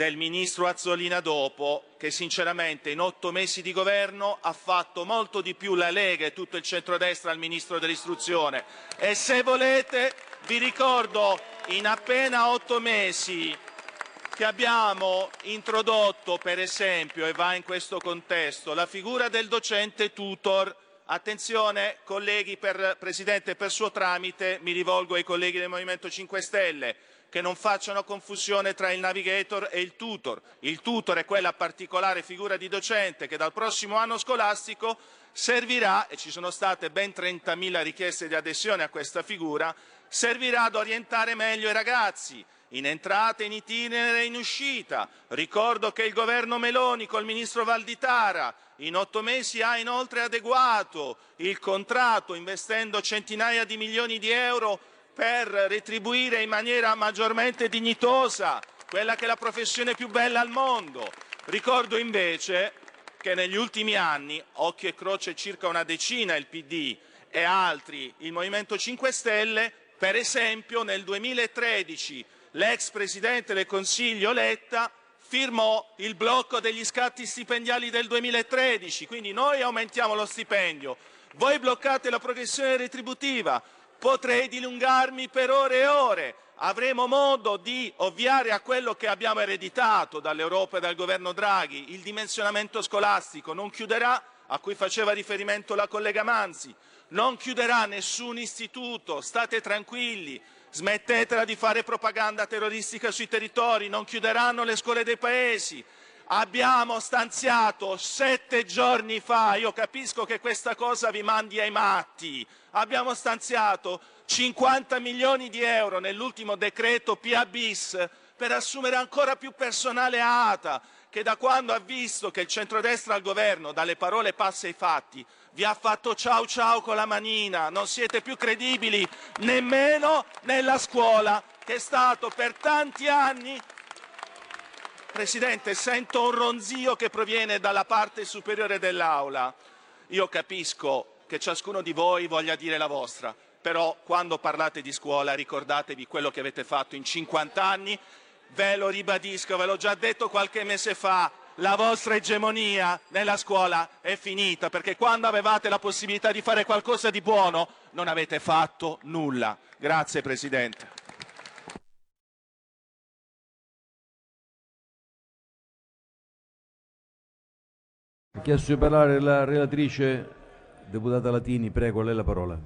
del ministro Azzolina dopo, che sinceramente in otto mesi di governo ha fatto molto di più la Lega e tutto il centrodestra al ministro dell'istruzione. E se volete vi ricordo in appena otto mesi che abbiamo introdotto, per esempio, e va in questo contesto, la figura del docente tutor. Attenzione, colleghi, per, Presidente, per suo tramite mi rivolgo ai colleghi del Movimento 5 Stelle che non facciano confusione tra il navigator e il tutor. Il tutor è quella particolare figura di docente che dal prossimo anno scolastico servirà, e ci sono state ben 30.000 richieste di adesione a questa figura, servirà ad orientare meglio i ragazzi in entrata, in itinere e in uscita. Ricordo che il governo Meloni col ministro Valditara in otto mesi ha inoltre adeguato il contratto investendo centinaia di milioni di euro per retribuire in maniera maggiormente dignitosa quella che è la professione più bella al mondo. Ricordo invece che negli ultimi anni, occhio e croce circa una decina il PD e altri il Movimento 5 Stelle, per esempio nel 2013 l'ex Presidente del Consiglio Letta firmò il blocco degli scatti stipendiali del 2013, quindi noi aumentiamo lo stipendio, voi bloccate la progressione retributiva, potrei dilungarmi per ore e ore. Avremo modo di ovviare a quello che abbiamo ereditato dall'Europa e dal governo Draghi, il dimensionamento scolastico non chiuderà, a cui faceva riferimento la collega Manzi, non chiuderà nessun istituto, state tranquilli, smettetela di fare propaganda terroristica sui territori, non chiuderanno le scuole dei paesi, abbiamo stanziato sette giorni fa, io capisco che questa cosa vi mandi ai matti, abbiamo stanziato 50 milioni di euro nell'ultimo decreto PA bis per assumere ancora più personale a ATA, che da quando ha visto che il centrodestra al governo, dalle parole passa ai fatti, vi ha fatto ciao ciao con la manina, non siete più credibili nemmeno nella scuola, che è stato per tanti anni Presidente, sento un ronzio che proviene dalla parte superiore dell'Aula. Io capisco che ciascuno di voi voglia dire la vostra, però quando parlate di scuola ricordatevi quello che avete fatto in 50 anni. Ve lo ribadisco, ve l'ho già detto qualche mese fa, la vostra egemonia nella scuola è finita perché quando avevate la possibilità di fare qualcosa di buono non avete fatto nulla. Grazie Presidente. Ha chiesto di parlare la relatrice, deputata Latini, prego, lei la parola.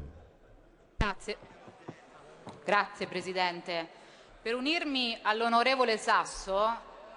Grazie. Grazie Presidente. Per unirmi all'onorevole Sasso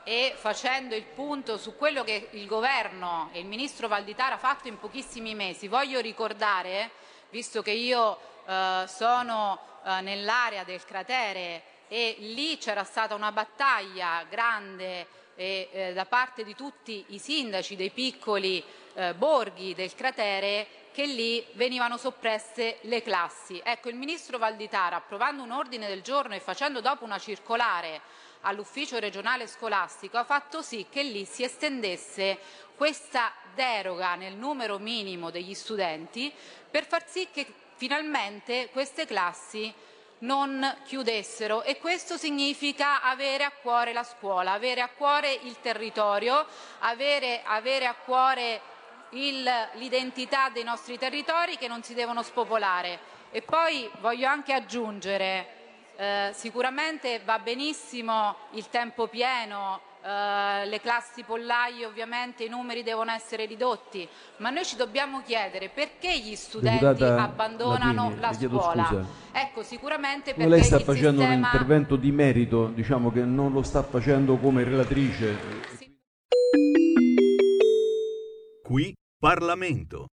e facendo il punto su quello che il Governo e il Ministro Valditara ha fatto in pochissimi mesi, voglio ricordare, visto che io eh, sono eh, nell'area del cratere e lì c'era stata una battaglia grande e, eh, da parte di tutti i sindaci dei piccoli eh, borghi del cratere che lì venivano soppresse le classi. Ecco, il ministro Valditara, approvando un ordine del giorno e facendo dopo una circolare all'ufficio regionale scolastico, ha fatto sì che lì si estendesse questa deroga nel numero minimo degli studenti per far sì che finalmente queste classi non chiudessero e questo significa avere a cuore la scuola, avere a cuore il territorio, avere, avere a cuore l'identità dei nostri territori che non si devono spopolare. E poi voglio anche aggiungere, eh, sicuramente va benissimo il tempo pieno, eh, le classi pollaio ovviamente i numeri devono essere ridotti, ma noi ci dobbiamo chiedere perché gli studenti Deputata abbandonano Latini, la scuola. scusa. Ecco, sicuramente perché Lei sta il facendo un sistema... intervento di merito, diciamo che non lo sta facendo come relatrice. Qui Parlamento.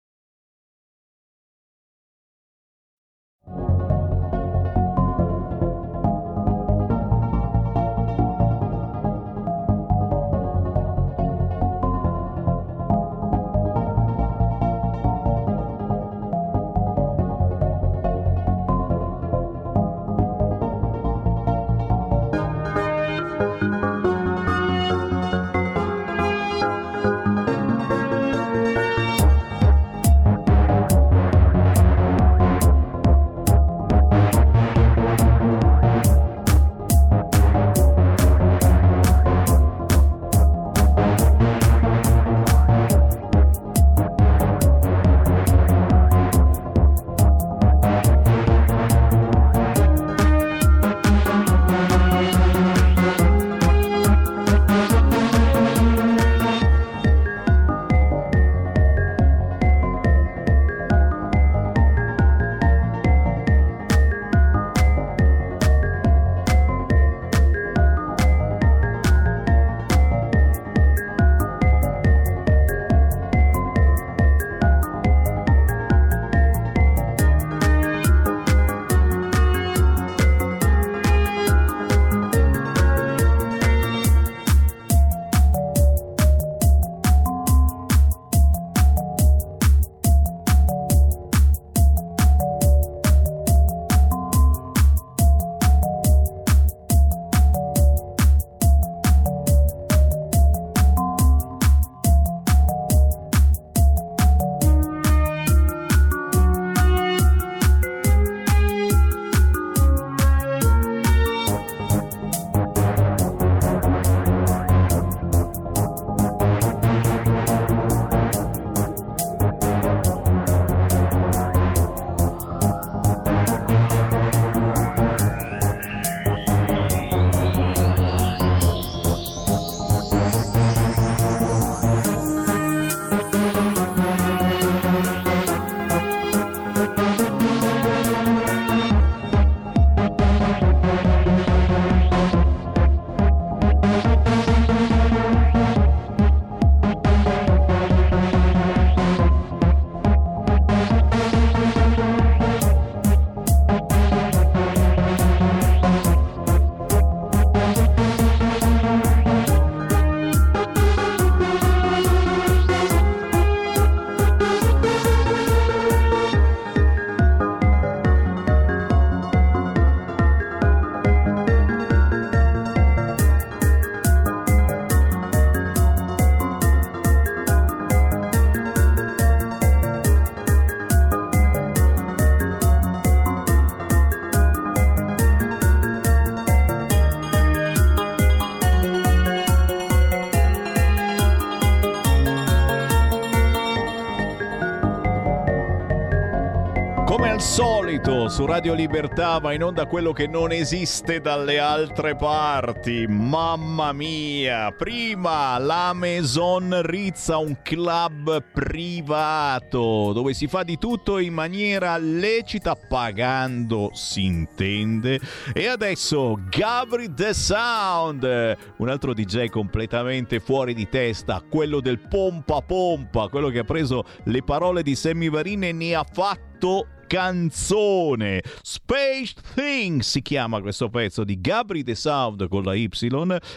Solito su Radio Libertà va in onda quello che non esiste dalle altre parti. Mamma mia! Prima la Maison Rizza, un club privato dove si fa di tutto in maniera lecita, pagando si intende. E adesso Gabri The Sound, un altro DJ completamente fuori di testa, quello del pompa pompa, quello che ha preso le parole di Sammy Varin e ne ha fatto canzone. Space Thing si chiama questo pezzo di Gabri The Sound con la Y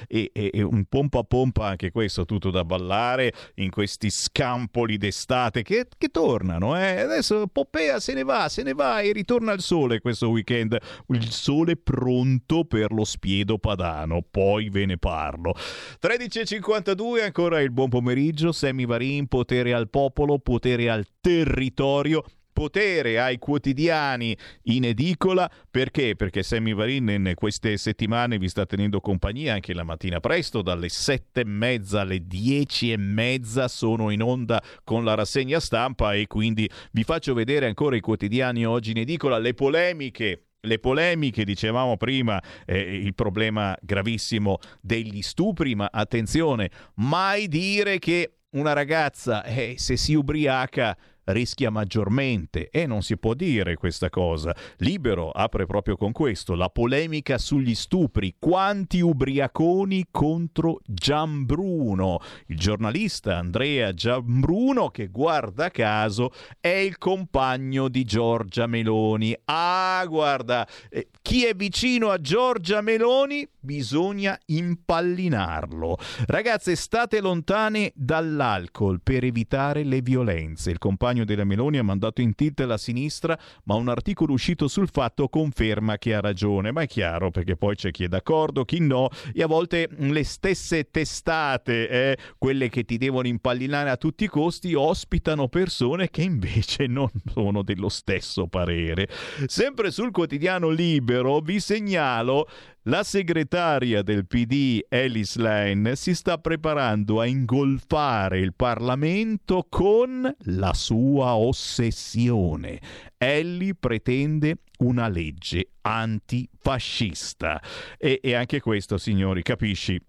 e, e- e un pompa pompa anche questo tutto da ballare in questi scampoli d'estate che, che tornano. Eh? Adesso Poppea se ne va, se ne va e ritorna il sole questo weekend. Il sole pronto per lo spiedo padano. Poi ve ne parlo. 13.52 ancora il buon pomeriggio. Sammy Varin, potere al popolo, potere al territorio potere ai quotidiani in edicola perché? Perché Sammy Varin in queste settimane vi sta tenendo compagnia anche la mattina presto dalle sette e mezza alle dieci e mezza sono in onda con la rassegna stampa e quindi vi faccio vedere ancora i quotidiani oggi in edicola le polemiche le polemiche, dicevamo prima, eh, il problema gravissimo degli stupri, ma attenzione, mai dire che una ragazza, eh, se si ubriaca, rischia maggiormente e non si può dire questa cosa. Libero apre proprio con questo, la polemica sugli stupri, quanti ubriaconi contro Gianbruno. Il giornalista Andrea Gianbruno che guarda caso è il compagno di Giorgia Meloni. Ah, guarda, eh, chi è vicino a Giorgia Meloni bisogna impallinarlo. Ragazze, state lontane dall'alcol per evitare le violenze. Il compagno della Meloni ha mandato in tilt la sinistra, ma un articolo uscito sul fatto conferma che ha ragione. Ma è chiaro perché poi c'è chi è d'accordo, chi no, e a volte le stesse testate, eh, quelle che ti devono impallinare a tutti i costi, ospitano persone che invece non sono dello stesso parere. Sempre sul quotidiano Libero vi segnalo la segretaria del PD, Alice Lane, si sta preparando a ingolfare il Parlamento con la sua ossessione. Ellie pretende una legge antifascista. E, e anche questo, signori, capisci?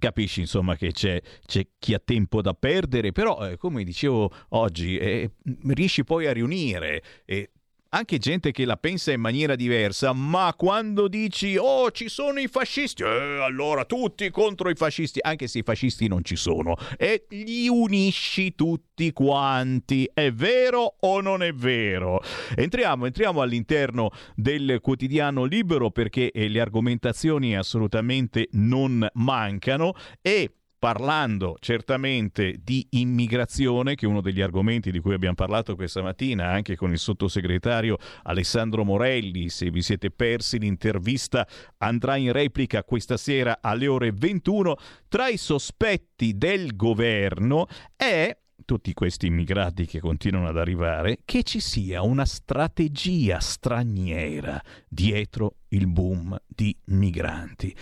capisci insomma che c'è, c'è, chi ha tempo da perdere, però eh, come dicevo oggi, eh, riesci poi a riunire eh, anche gente che la pensa in maniera diversa, ma quando dici oh ci sono i fascisti, eh, allora tutti contro i fascisti, anche se i fascisti non ci sono, e li unisci tutti quanti, è vero o non è vero? Entriamo, entriamo all'interno del quotidiano libero perché eh, le argomentazioni assolutamente non mancano e parlando certamente di immigrazione, che è uno degli argomenti di cui abbiamo parlato questa mattina anche con il sottosegretario Alessandro Morelli. Se vi siete persi l'intervista andrà in replica questa sera alle ore 21. Tra i sospetti del governo è tutti questi immigrati che continuano ad arrivare, che ci sia una strategia straniera dietro il boom di migranti.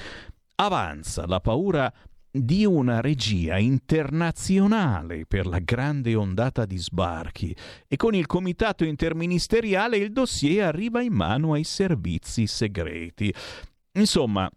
Avanza la paura di una regia internazionale per la grande ondata di sbarchi e con il comitato interministeriale il dossier arriva in mano ai servizi segreti. Insomma,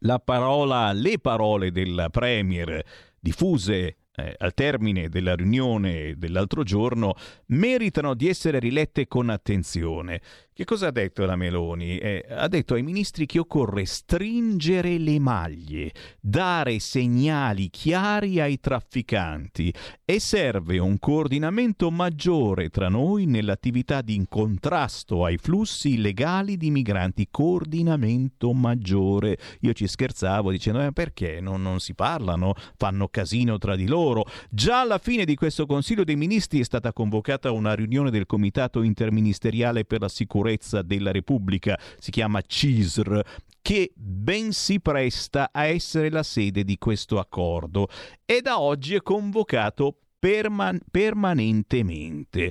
la parola, le parole del Premier diffuse eh, al termine della riunione dell'altro giorno meritano di essere rilette con attenzione. Che cosa ha detto la Meloni? Eh, ha detto ai ministri che occorre stringere le maglie, dare segnali chiari ai trafficanti e serve un coordinamento maggiore tra noi nell'attività di contrasto ai flussi illegali di migranti. Coordinamento maggiore. Io ci scherzavo dicendo eh, perché non, non si parlano, fanno casino tra di loro. Già alla fine di questo Consiglio dei Ministri è stata convocata una riunione del Comitato interministeriale per la sicurezza sicurezza della Repubblica, si chiama CISR, che ben si presta a essere la sede di questo accordo e da oggi è convocato perman- permanentemente.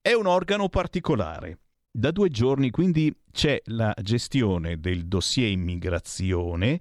È un organo particolare. Da due giorni quindi c'è la gestione del dossier immigrazione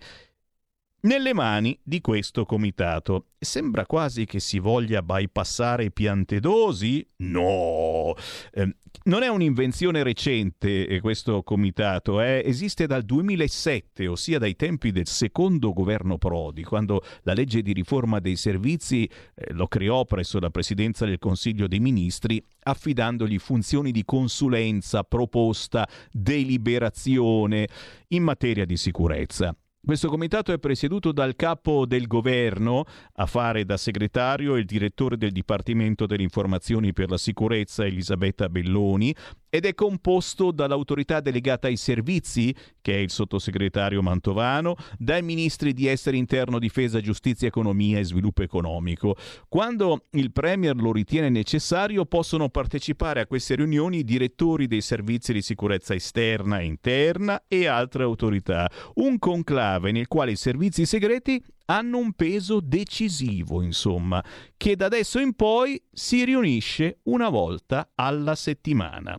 nelle mani di questo comitato. Sembra quasi che si voglia bypassare Piantedosi? No! Eh, non è un'invenzione recente eh, questo comitato, eh? esiste dal 2007, ossia dai tempi del secondo governo Prodi, quando la legge di riforma dei servizi eh, lo creò presso la presidenza del Consiglio dei Ministri, affidandogli funzioni di consulenza, proposta, deliberazione in materia di sicurezza. Questo comitato è presieduto dal capo del governo, a fare da segretario il direttore del Dipartimento delle Informazioni per la Sicurezza Elisabetta Belloni ed è composto dall'autorità delegata ai servizi, che è il sottosegretario Mantovano, dai ministri di Esteri Interno, Difesa, Giustizia, Economia e Sviluppo Economico. Quando il Premier lo ritiene necessario, possono partecipare a queste riunioni i direttori dei servizi di sicurezza esterna e interna e altre autorità. Un conclave nel quale i servizi segreti hanno un peso decisivo, insomma, che da adesso in poi si riunisce una volta alla settimana.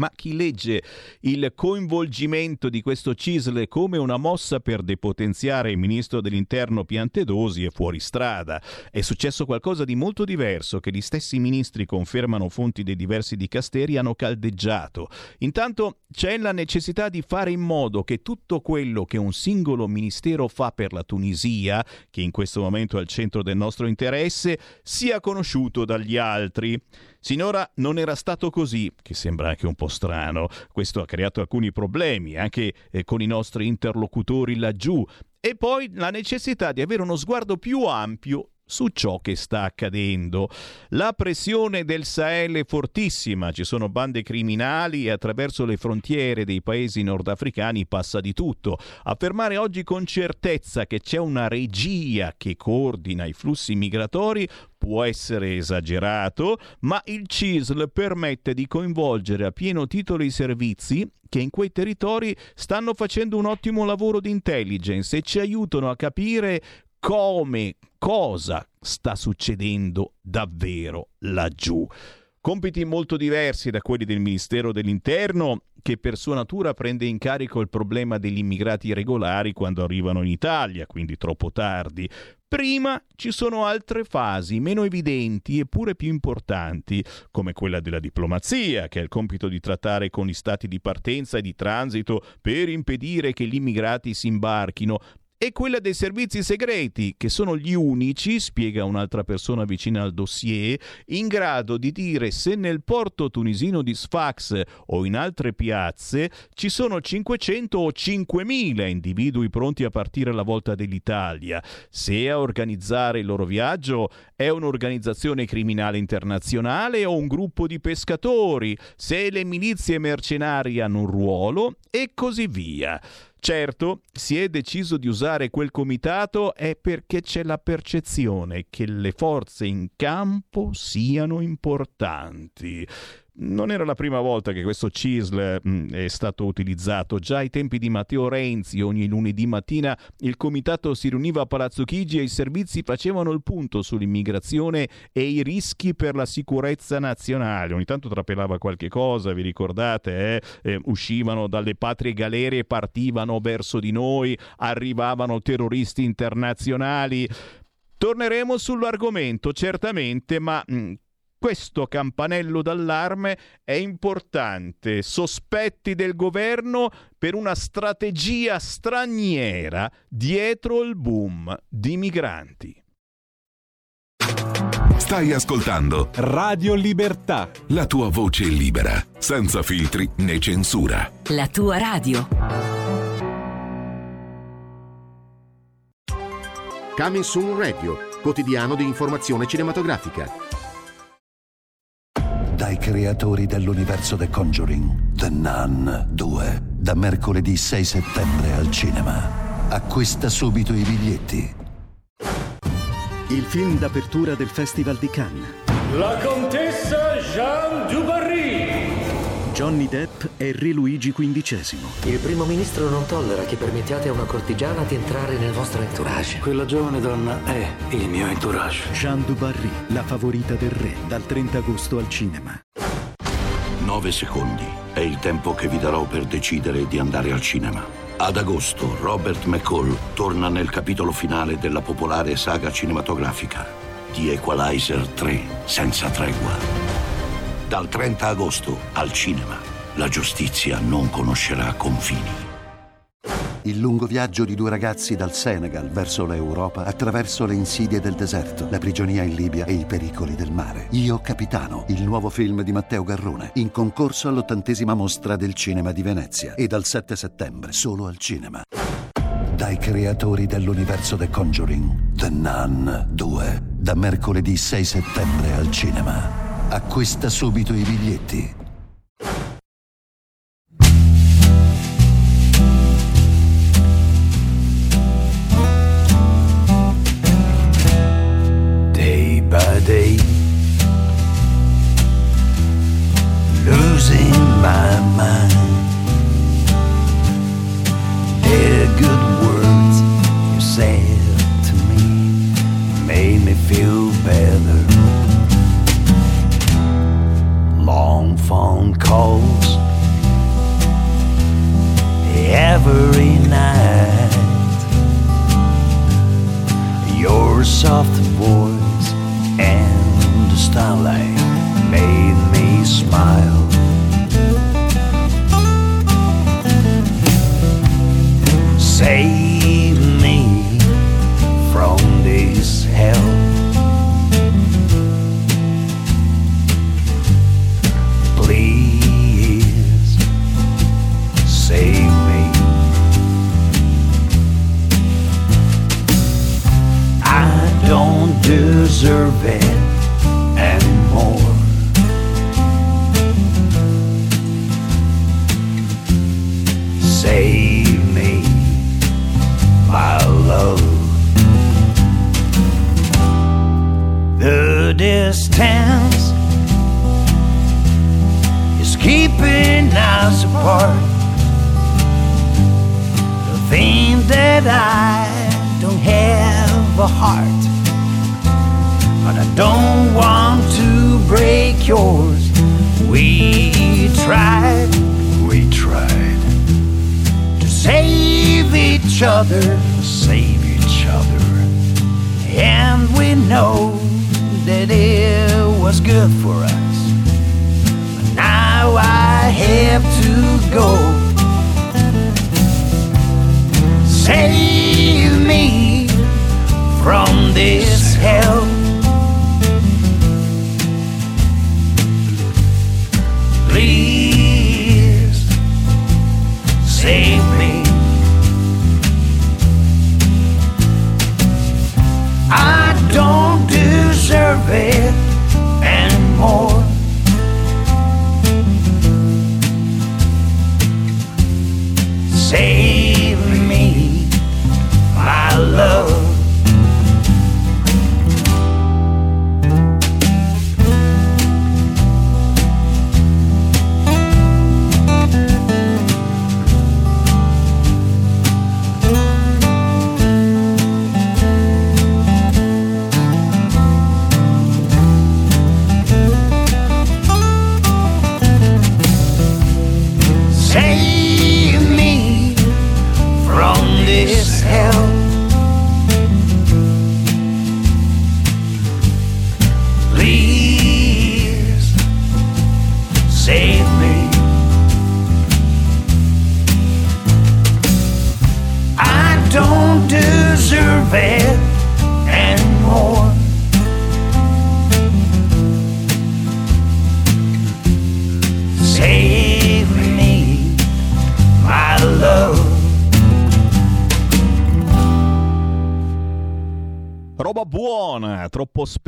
Ma chi legge il coinvolgimento di questo CISL come una mossa per depotenziare il ministro dell'interno Piantedosi è fuori strada. È successo qualcosa di molto diverso che gli stessi ministri confermano fonti dei diversi dicasteri hanno caldeggiato. Intanto c'è la necessità di fare in modo che tutto quello che un singolo ministero fa per la Tunisia, che in questo momento è al centro del nostro interesse, sia conosciuto dagli altri. Sinora non era stato così, che sembra anche un po' strano. Questo ha creato alcuni problemi anche eh, con i nostri interlocutori laggiù. E poi la necessità di avere uno sguardo più ampio su ciò che sta accadendo. La pressione del Sahel è fortissima, ci sono bande criminali e attraverso le frontiere dei paesi nordafricani passa di tutto. Affermare oggi con certezza che c'è una regia che coordina i flussi migratori può essere esagerato, ma il CISL permette di coinvolgere a pieno titolo i servizi che in quei territori stanno facendo un ottimo lavoro di intelligence e ci aiutano a capire come, cosa sta succedendo davvero laggiù. Compiti molto diversi da quelli del Ministero dell'Interno, che per sua natura prende in carico il problema degli immigrati irregolari quando arrivano in Italia, quindi troppo tardi. Prima ci sono altre fasi meno evidenti eppure più importanti, come quella della diplomazia, che ha il compito di trattare con gli stati di partenza e di transito per impedire che gli immigrati si imbarchino, e quella dei servizi segreti, che sono gli unici, spiega un'altra persona vicina al dossier, in grado di dire se nel porto tunisino di Sfax o in altre piazze ci sono 500 o 5.000 individui pronti a partire alla volta dell'Italia, se a organizzare il loro viaggio è un'organizzazione criminale internazionale o un gruppo di pescatori, se le milizie mercenarie hanno un ruolo e così via. Certo, si è deciso di usare quel comitato è perché c'è la percezione che le forze in campo siano importanti non era la prima volta che questo CISL mh, mm, è stato utilizzato. Già ai tempi di Matteo Renzi, ogni lunedì mattina il comitato si riuniva a Palazzo Chigi e i servizi facevano il punto sull'immigrazione e i rischi per la sicurezza nazionale. Ogni tanto trapelava qualche cosa, vi ricordate? Eh? Eh, uscivano dalle patrie galere partivano verso di noi, arrivavano terroristi internazionali. Torneremo sull'argomento, certamente, ma mh, mm, questo campanello d'allarme è importante. Sospetti del governo per una strategia straniera dietro il boom di migranti. Stai ascoltando Radio Libertà. La tua voce libera, senza filtri né censura. La tua radio. Coming Soon Radio, quotidiano di informazione cinematografica dai creatori dell'universo The Conjuring, The Nun 2, da mercoledì 6 settembre al cinema. Acquista subito i biglietti. Il film d'apertura del Festival di Cannes. La contessa Jean Dubarry. Johnny Depp e Re Luigi XV. Il primo ministro non tollera che permettiate a una cortigiana di entrare nel vostro entourage. Quella giovane donna è il mio entourage. Jean Dubarry, la favorita del re, dal 30 agosto al cinema. Nove secondi è il tempo che vi darò per decidere di andare al cinema. Ad agosto Robert McCall torna nel capitolo finale della popolare saga cinematografica di Equalizer 3 senza tregua. Dal 30 agosto al cinema. La giustizia non conoscerà confini. Il lungo viaggio di due ragazzi dal Senegal verso l'Europa attraverso le insidie del deserto, la prigionia in Libia e i pericoli del mare. Io Capitano, il nuovo film di Matteo Garrone, in concorso all'ottantesima mostra del cinema di Venezia e dal 7 settembre solo al cinema. Dai creatori dell'universo The Conjuring, The Nun 2, da mercoledì 6 settembre al cinema. Acquista subito i biglietti.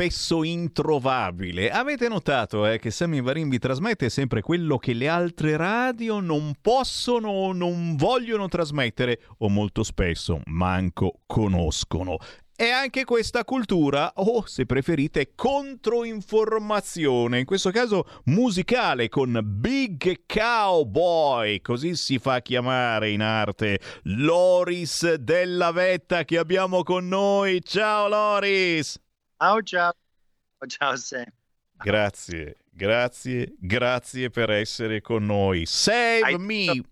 Spesso introvabile. Avete notato eh, che Sammy Varin vi trasmette sempre quello che le altre radio non possono o non vogliono trasmettere, o molto spesso manco conoscono. E anche questa cultura, o se preferite, controinformazione, in questo caso musicale con Big Cowboy, così si fa chiamare in arte Loris della Vetta che abbiamo con noi. Ciao Loris! Ciao ciao, ciao Sam. Grazie, grazie, grazie per essere con noi. Save Hai me! detto-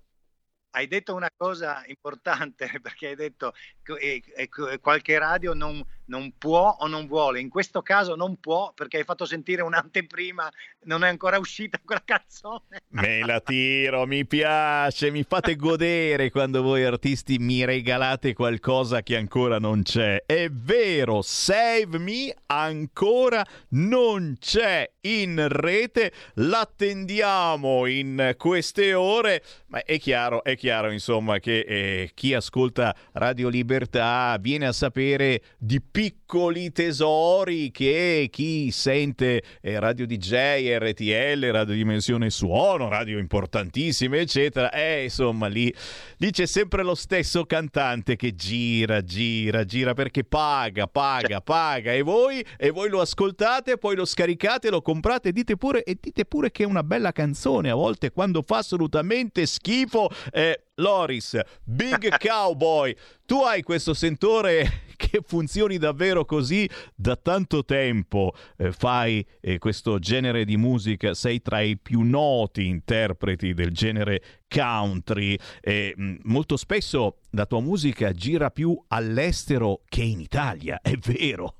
Hai detto una cosa importante perché hai detto che eh, eh, qualche radio non, non può o non vuole. In questo caso non può perché hai fatto sentire un'anteprima, non è ancora uscita quella canzone. Me la tiro, mi piace, mi fate godere quando voi artisti mi regalate qualcosa che ancora non c'è. È vero, Save Me ancora non c'è in rete, l'attendiamo in queste ore, ma è chiaro, è chiaro insomma che eh, chi ascolta Radio Libertà viene a sapere di piccoli tesori che chi sente eh, Radio DJ, RTL, Radio Dimensione Suono, radio importantissime, eccetera, eh, insomma lì, lì c'è sempre lo stesso cantante che gira, gira, gira perché paga, paga, paga e voi, e voi lo ascoltate, poi lo scaricate, lo comprate, dite pure e dite pure che è una bella canzone a volte quando fa assolutamente schifo. Eh, Loris, Big Cowboy, tu hai questo sentore che funzioni davvero così da tanto tempo, eh, fai eh, questo genere di musica, sei tra i più noti interpreti del genere country. E mh, molto spesso la tua musica gira più all'estero che in Italia, è vero.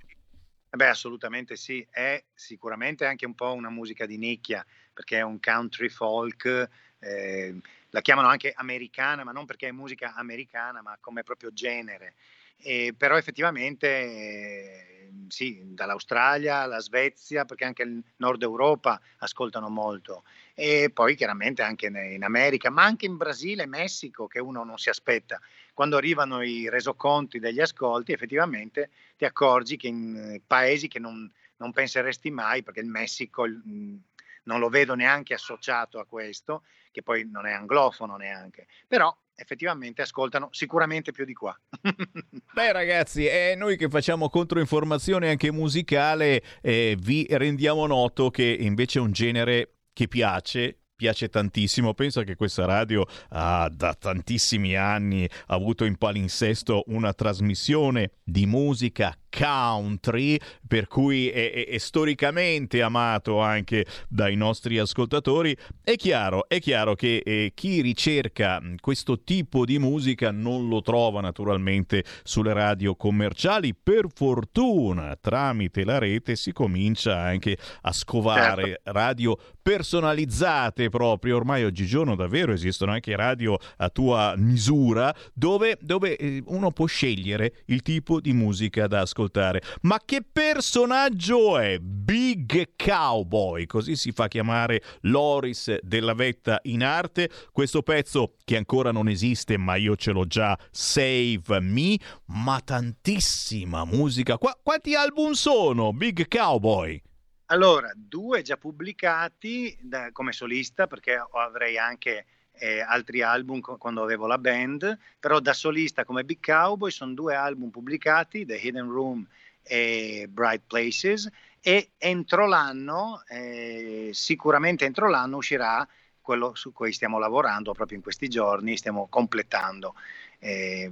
Eh Beh, assolutamente sì, è sicuramente anche un po' una musica di nicchia perché è un country folk eh, la chiamano anche americana, ma non perché è musica americana, ma come proprio genere. Eh, però effettivamente eh, sì, dall'Australia alla Svezia, perché anche il nord Europa ascoltano molto, e poi chiaramente anche in America, ma anche in Brasile e Messico, che uno non si aspetta. Quando arrivano i resoconti degli ascolti, effettivamente ti accorgi che in paesi che non, non penseresti mai, perché il Messico il, non lo vedo neanche associato a questo, che poi non è anglofono neanche, però effettivamente ascoltano sicuramente più di qua. Beh ragazzi, è noi che facciamo controinformazione anche musicale, eh, vi rendiamo noto che invece è un genere che piace, piace tantissimo. Penso che questa radio ha da tantissimi anni avuto in palinsesto una trasmissione di musica country, per cui è, è, è, storicamente amato anche dai nostri ascoltatori. È chiaro, è chiaro che eh, chi ricerca questo tipo di musica non lo trova naturalmente sulle radio commerciali. Per fortuna, tramite la rete si comincia anche a scovare certo. radio personalizzate proprio. Ormai oggigiorno davvero esistono anche radio a tua misura dove, dove eh, uno può scegliere il tipo di musica da ascoltare ascoltare. Ma che personaggio è Big Cowboy? Così si fa chiamare Loris della Vetta in arte. Questo pezzo che ancora non esiste, ma io ce l'ho già, Save Me, ma tantissima musica. Qu- quanti album sono, Big Cowboy? Allora, due già pubblicati da, come solista, perché avrei anche eh, altri album co- quando avevo la band, però da solista come Big Cowboy sono due album pubblicati, The Hidden Room e Bright Places, e entro l'anno, eh, sicuramente entro l'anno uscirà quello su cui stiamo lavorando proprio in questi giorni, stiamo completando. Eh,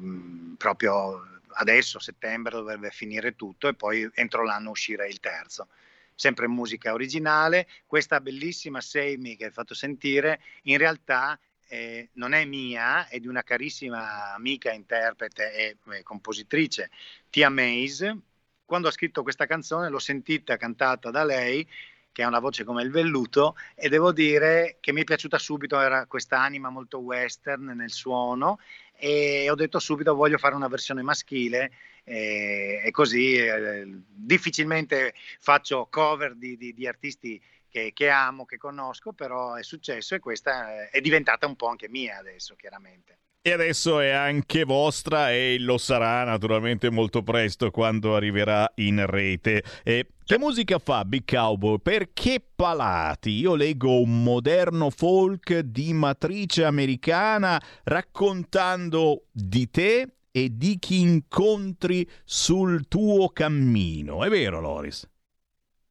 proprio adesso, settembre, dovrebbe finire tutto e poi entro l'anno uscirà il terzo sempre musica originale. Questa bellissima Save Me che hai fatto sentire, in realtà eh, non è mia, è di una carissima amica, interprete e eh, compositrice, Tia Mays. Quando ha scritto questa canzone l'ho sentita cantata da lei, che ha una voce come il velluto, e devo dire che mi è piaciuta subito, era questa anima molto western nel suono, e ho detto subito voglio fare una versione maschile eh, e così eh, difficilmente faccio cover di, di, di artisti che, che, amo, che conosco, però è successo e questa è diventata un po' anche mia adesso, chiaramente. E adesso è anche vostra e lo sarà naturalmente molto presto quando arriverà in rete. E che musica fa Big Cowboy? Perché palati? Io leggo un moderno folk di matrice americana raccontando di te e di chi incontri sul tuo cammino. È vero, Loris?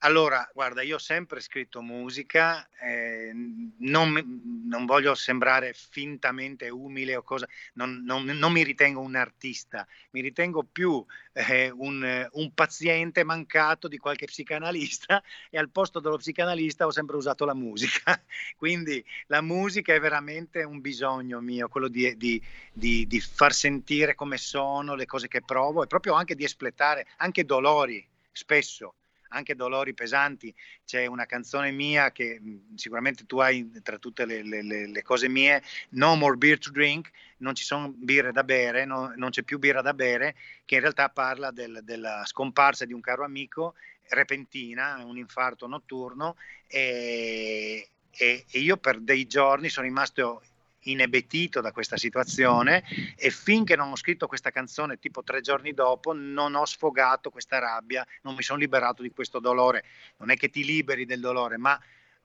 Allora, guarda, io ho sempre scritto musica, eh, non, non, voglio sembrare fintamente umile o cosa, non, non, non mi ritengo un artista, mi ritengo più eh, un, un, paziente mancato di qualche psicanalista e al posto dello psicanalista ho sempre usato la musica. Quindi la musica è veramente un bisogno mio, quello di, di, di, di far sentire come sono, le cose che provo e proprio anche di espletare anche dolori spesso anche dolori pesanti. C'è una canzone mia che sicuramente tu hai tra tutte le, le, le, cose mie, No More Beer to Drink, non ci sono birre da bere, no, non c'è più birra da bere, che in realtà parla del, della scomparsa di un caro amico repentina, un infarto notturno e, e, e io per dei giorni sono rimasto inebetito da questa situazione e finché non ho scritto questa canzone tipo tre giorni dopo non ho sfogato questa rabbia, non mi sono liberato di questo dolore. Non è che ti liberi del dolore, ma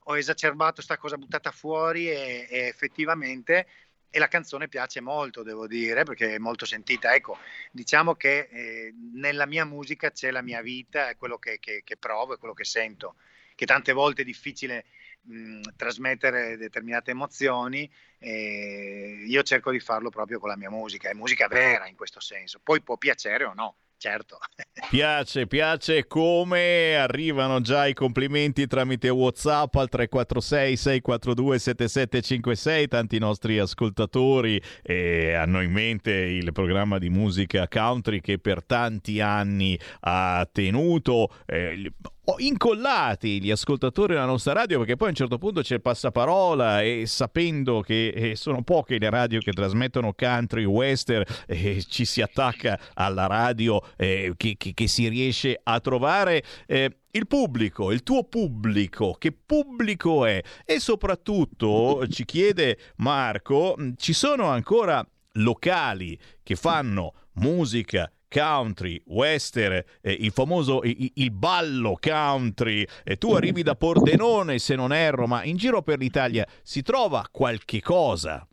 ho esacerbato questa cosa buttata fuori e, e effettivamente e la canzone piace molto, devo dire, perché è molto sentita. Ecco, diciamo che eh, nella mia musica c'è la mia vita, è quello che, che, che provo, è quello che sento, che tante volte è difficile mh, trasmettere determinate emozioni e io cerco di farlo proprio con la mia musica, è musica vera in questo senso, poi può piacere o no. Certo. Piace, piace come arrivano già i complimenti tramite WhatsApp al 346 642 7756. Tanti nostri ascoltatori eh, hanno in mente il programma di musica country che per tanti anni ha tenuto. Eh, incollati gli ascoltatori della nostra radio perché poi a un certo punto c'è il passaparola e sapendo che eh, sono poche le radio che trasmettono country, western, eh, ci si attacca alla radio eh, che, che, che, si riesce a trovare. Eh, il pubblico, il tuo pubblico, che pubblico è? E soprattutto ci chiede Marco, ci sono ancora locali che fanno musica country, western, eh, il famoso il, il ballo country, e tu arrivi da Pordenone se non erro, ma in giro per l'Italia si trova qualche cosa?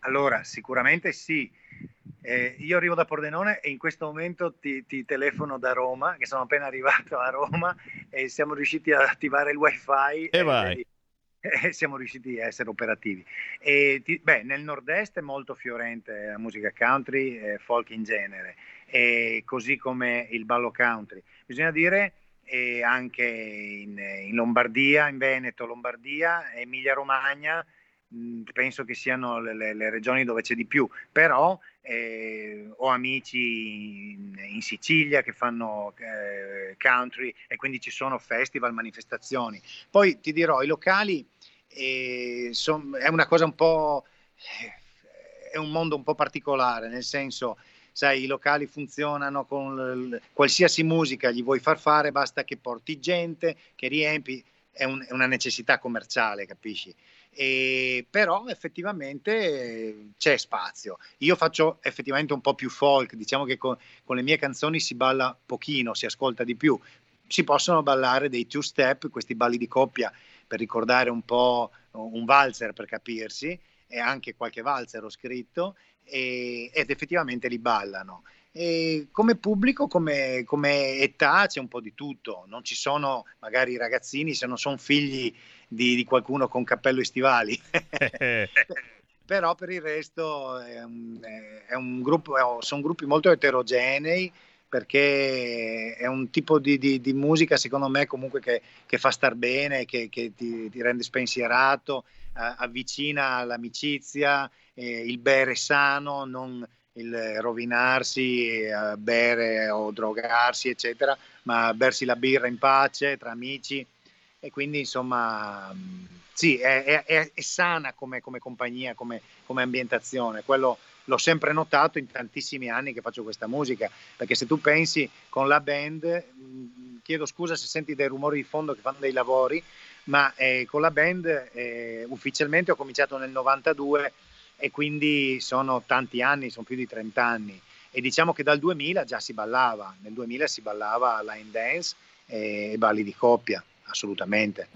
Allora, sicuramente sì. Eh, io arrivo da Pordenone e in questo momento ti, ti, telefono da Roma, che sono appena arrivato a Roma e siamo riusciti ad attivare il wifi. E vai. E siamo riusciti a essere operativi. E ti, beh, nel nord-est è molto fiorente la musica country e folk in genere e così come il ballo country. Bisogna dire eh, anche in, in, Lombardia, in Veneto, Lombardia, Emilia Romagna, penso che siano le, le, le, regioni dove c'è di più, però eh, ho amici in, in, Sicilia che fanno eh, country e quindi ci sono festival, manifestazioni. Poi ti dirò, i locali eh, son, è una cosa un po'... Eh, è un mondo un po' particolare, nel senso sai, i locali funzionano con l- qualsiasi musica gli vuoi far fare, basta che porti gente, che riempi, è, un- è una necessità commerciale, capisci? E, però effettivamente eh, c'è spazio. Io faccio effettivamente un po' più folk, diciamo che con, con, le mie canzoni si balla pochino, si ascolta di più. Si possono ballare dei two step, questi balli di coppia per ricordare un po' un valzer per capirsi, e anche qualche valzer ho scritto, e, ed effettivamente li ballano. E come pubblico, come, come, età c'è un po' di tutto, non ci sono magari ragazzini se non sono figli di, di qualcuno con cappello e stivali. Però per il resto è un, è un gruppo, sono gruppi molto eterogenei perché è un tipo di, di, di musica secondo me comunque che, che fa star bene, che, che ti, ti, rende spensierato, eh, avvicina all'amicizia, eh, il bere sano, non il rovinarsi, eh, bere o drogarsi, eccetera, ma bersi la birra in pace tra amici. E quindi, insomma, sì, è, è, è sana come, come compagnia, come, come, ambientazione. Quello l'ho sempre notato in tantissimi anni che faccio questa musica, perché se tu pensi con la band, chiedo scusa se senti dei rumori di fondo che fanno dei lavori, ma eh, con la band eh, ufficialmente ho cominciato nel 92 e quindi sono tanti anni, sono più di 30 anni. E diciamo che dal 2000 già si ballava, nel 2000 si ballava line dance e balli di coppia, assolutamente.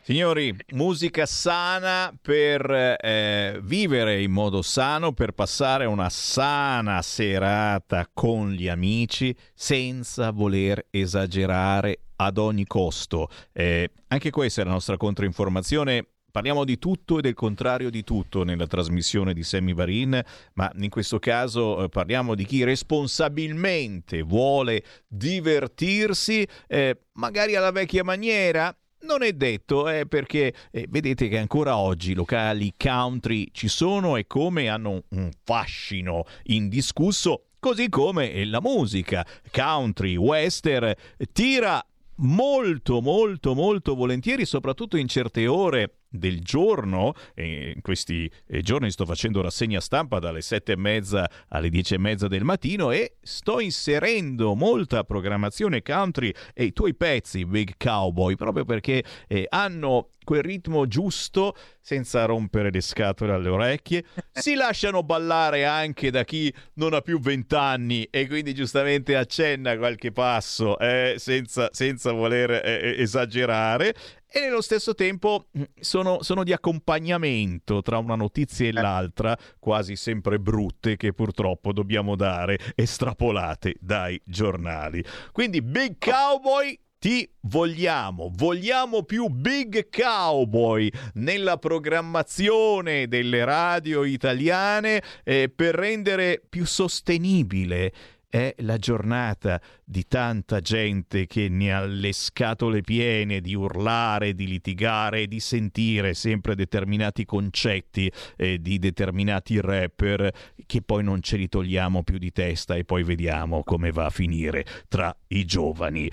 Signori, musica sana per eh, vivere in modo sano, per passare una sana serata con gli amici senza voler esagerare ad ogni costo. Eh, anche questa è la nostra controinformazione Parliamo di tutto e del contrario di tutto nella trasmissione di Sammy Varin, ma in questo caso eh, parliamo di chi responsabilmente vuole divertirsi, eh, magari alla vecchia maniera, non è detto, eh, perché eh, vedete che ancora oggi locali country ci sono e come hanno un fascino indiscusso, così come la musica country, western, tira molto molto molto volentieri, soprattutto in certe ore del giorno, in questi eh, giorni sto facendo rassegna stampa dalle sette e mezza alle dieci e mezza del mattino e sto inserendo molta programmazione country e i tuoi pezzi Big Cowboy proprio perché eh, hanno quel ritmo giusto senza rompere le scatole alle orecchie. Si lasciano ballare anche da chi non ha più vent'anni e quindi giustamente accenna qualche passo eh, senza, senza, voler eh, eh esagerare e nello stesso tempo sono, sono, di accompagnamento tra una notizia e l'altra, quasi sempre brutte, che purtroppo dobbiamo dare estrapolate dai giornali. Quindi Big Cowboy ti vogliamo, vogliamo più Big Cowboy nella programmazione delle radio italiane eh, per rendere più sostenibile è la giornata di tanta gente che ne ha le scatole piene di urlare, di litigare di sentire sempre determinati concetti eh, di determinati rapper che poi non ce li togliamo più di testa e poi vediamo come va a finire tra i giovani.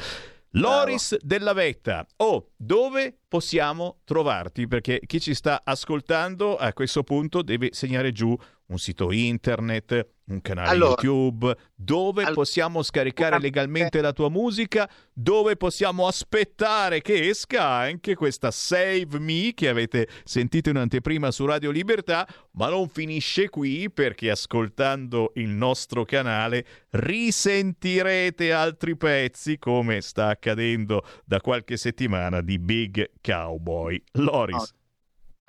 Loris della Vetta, oh, dove possiamo trovarti? Perché chi ci sta ascoltando a questo punto deve segnare giù un sito internet, un canale Allora. YouTube, dove All- possiamo scaricare legalmente la tua musica, dove possiamo aspettare che esca anche questa Save Me che avete sentito in anteprima su Radio Libertà, ma non finisce qui perché ascoltando il nostro canale risentirete altri pezzi come sta accadendo da qualche settimana di Big Cowboy. Loris.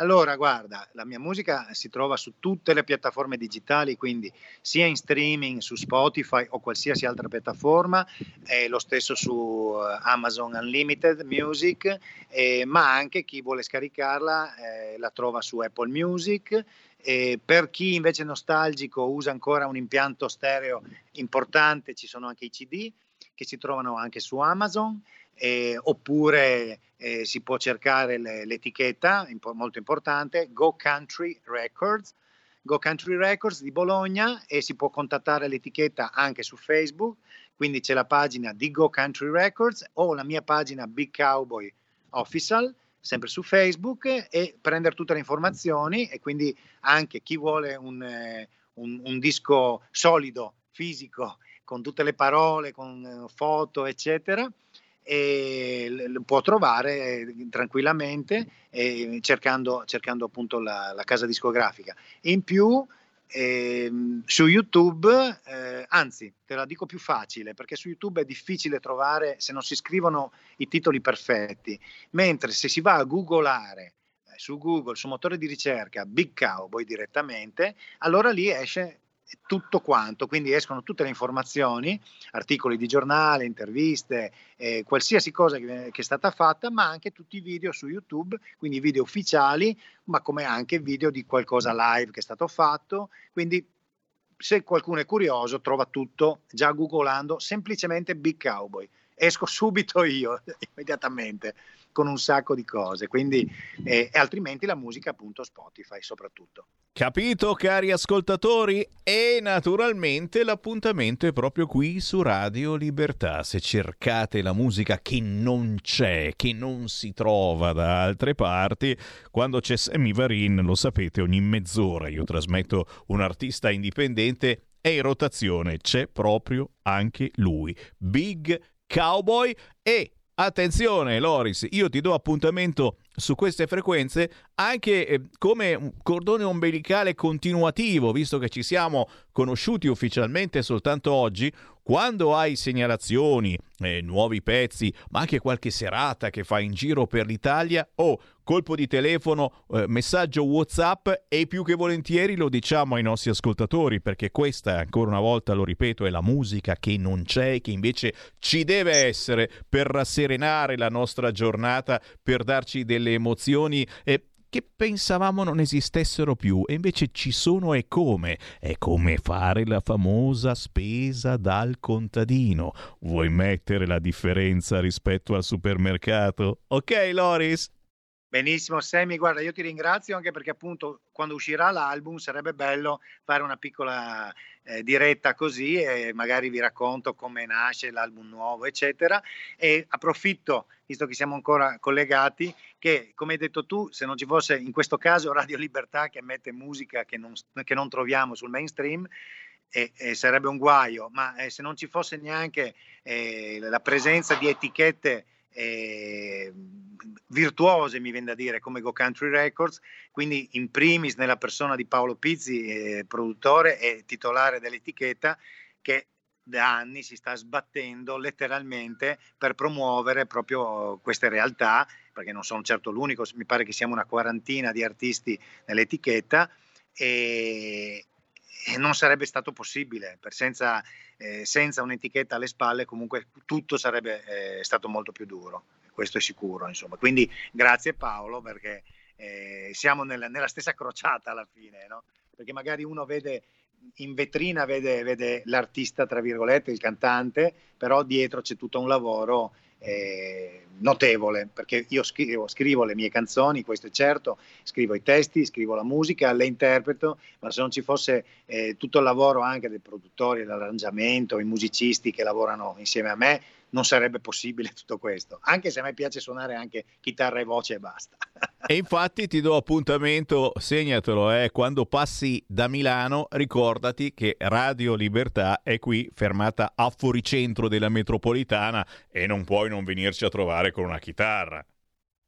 Allora, guarda, la mia musica si trova su tutte le piattaforme digitali, quindi sia in streaming su Spotify o qualsiasi altra piattaforma, e lo stesso su eh, Amazon Unlimited Music, eh, ma anche chi vuole scaricarla eh, la trova su Apple Music. E per chi invece è nostalgico usa ancora un impianto stereo importante, ci sono anche i CD che si trovano anche su Amazon eh, oppure eh, si può cercare le- l'etichetta impo- molto importante Go Country Records. Go Country Records di Bologna e si può contattare l'etichetta anche su Facebook. Quindi c'è la pagina di Go Country Records o la mia pagina Big Cowboy Official sempre su Facebook e prendere tutte le informazioni e quindi anche chi vuole un, eh, un- un disco solido, fisico, con tutte le parole, con eh, foto, eccetera, e può trovare eh, tranquillamente eh, cercando, cercando appunto la, la casa discografica. In più ehm, su YouTube, eh, anzi te la dico più facile perché su YouTube è difficile trovare se non si scrivono i titoli perfetti, mentre se si va a googolare eh, su Google, su motore di ricerca, Big Cowboy direttamente, allora lì esce tutto quanto, quindi escono tutte le informazioni, articoli di giornale, interviste, eh, qualsiasi cosa che, che è stata fatta, ma anche tutti i video su YouTube, quindi video ufficiali, ma come anche video di qualcosa live che è stato fatto, quindi se qualcuno è curioso trova tutto già googolando semplicemente Big Cowboy. Esco subito io, immediatamente, con un sacco di cose, quindi, eh, altrimenti la musica appunto Spotify soprattutto. Capito, cari ascoltatori? E naturalmente l'appuntamento è proprio qui su Radio Libertà. Se cercate la musica che non c'è, che non si trova da altre parti, quando c'è Sammy Varin, lo sapete, ogni mezz'ora io trasmetto un artista indipendente e in rotazione c'è proprio anche lui, Big Cowboy e Attenzione Loris, io ti do appuntamento su queste frequenze anche eh, come cordone ombelicale continuativo, visto che ci siamo conosciuti ufficialmente soltanto oggi, quando hai segnalazioni, eh, nuovi pezzi, ma anche qualche serata che fai in giro per l'Italia o colpo di telefono, eh, messaggio WhatsApp e più che volentieri lo diciamo ai nostri ascoltatori perché questa, ancora una volta lo ripeto, è la musica che non c'è, che invece ci deve essere per rasserenare la nostra giornata, per darci delle emozioni e che pensavamo non esistessero più e invece ci sono e come. È come fare la famosa spesa dal contadino. Vuoi mettere la differenza rispetto al supermercato? Ok, Loris? Benissimo, Sammy, guarda, io ti ringrazio anche perché appunto quando uscirà l'album sarebbe bello fare una piccola eh, diretta così e magari vi racconto come nasce l'album nuovo, eccetera. E approfitto, visto che siamo ancora collegati, che come hai detto tu, se non ci fosse in questo caso Radio Libertà che mette musica che non, che non troviamo sul mainstream, e, e sarebbe un guaio, ma eh, se non ci fosse neanche eh, la presenza di etichette eh, virtuose, mi viene da dire, come Go Country Records, quindi in primis nella persona di Paolo Pizzi, eh, produttore e titolare dell'etichetta, che da anni si sta sbattendo letteralmente per promuovere proprio queste realtà, perché non sono certo l'unico, mi pare che siamo una quarantina di artisti nell'etichetta e, e non sarebbe stato possibile, senza, eh, senza un'etichetta alle spalle comunque tutto sarebbe eh, stato molto più duro, questo è sicuro. Insomma. Quindi grazie Paolo perché eh, siamo nella, nella, stessa crociata alla fine, no? perché magari uno vede in vetrina vede, vede, l'artista, tra virgolette, il cantante, però dietro c'è tutto un lavoro eh, notevole, perché io scrivo, scrivo, le mie canzoni, questo è certo, scrivo i testi, scrivo la musica, le interpreto, ma se non ci fosse eh, tutto il lavoro anche dei produttori, dell'arrangiamento, i musicisti che lavorano insieme a me, non sarebbe possibile tutto questo, anche se a me piace suonare anche chitarra e voce e basta. E infatti ti do appuntamento, segnatelo, eh, quando passi da Milano ricordati che Radio Libertà è qui fermata a fuoricentro della metropolitana e non puoi non venirci a trovare con una chitarra.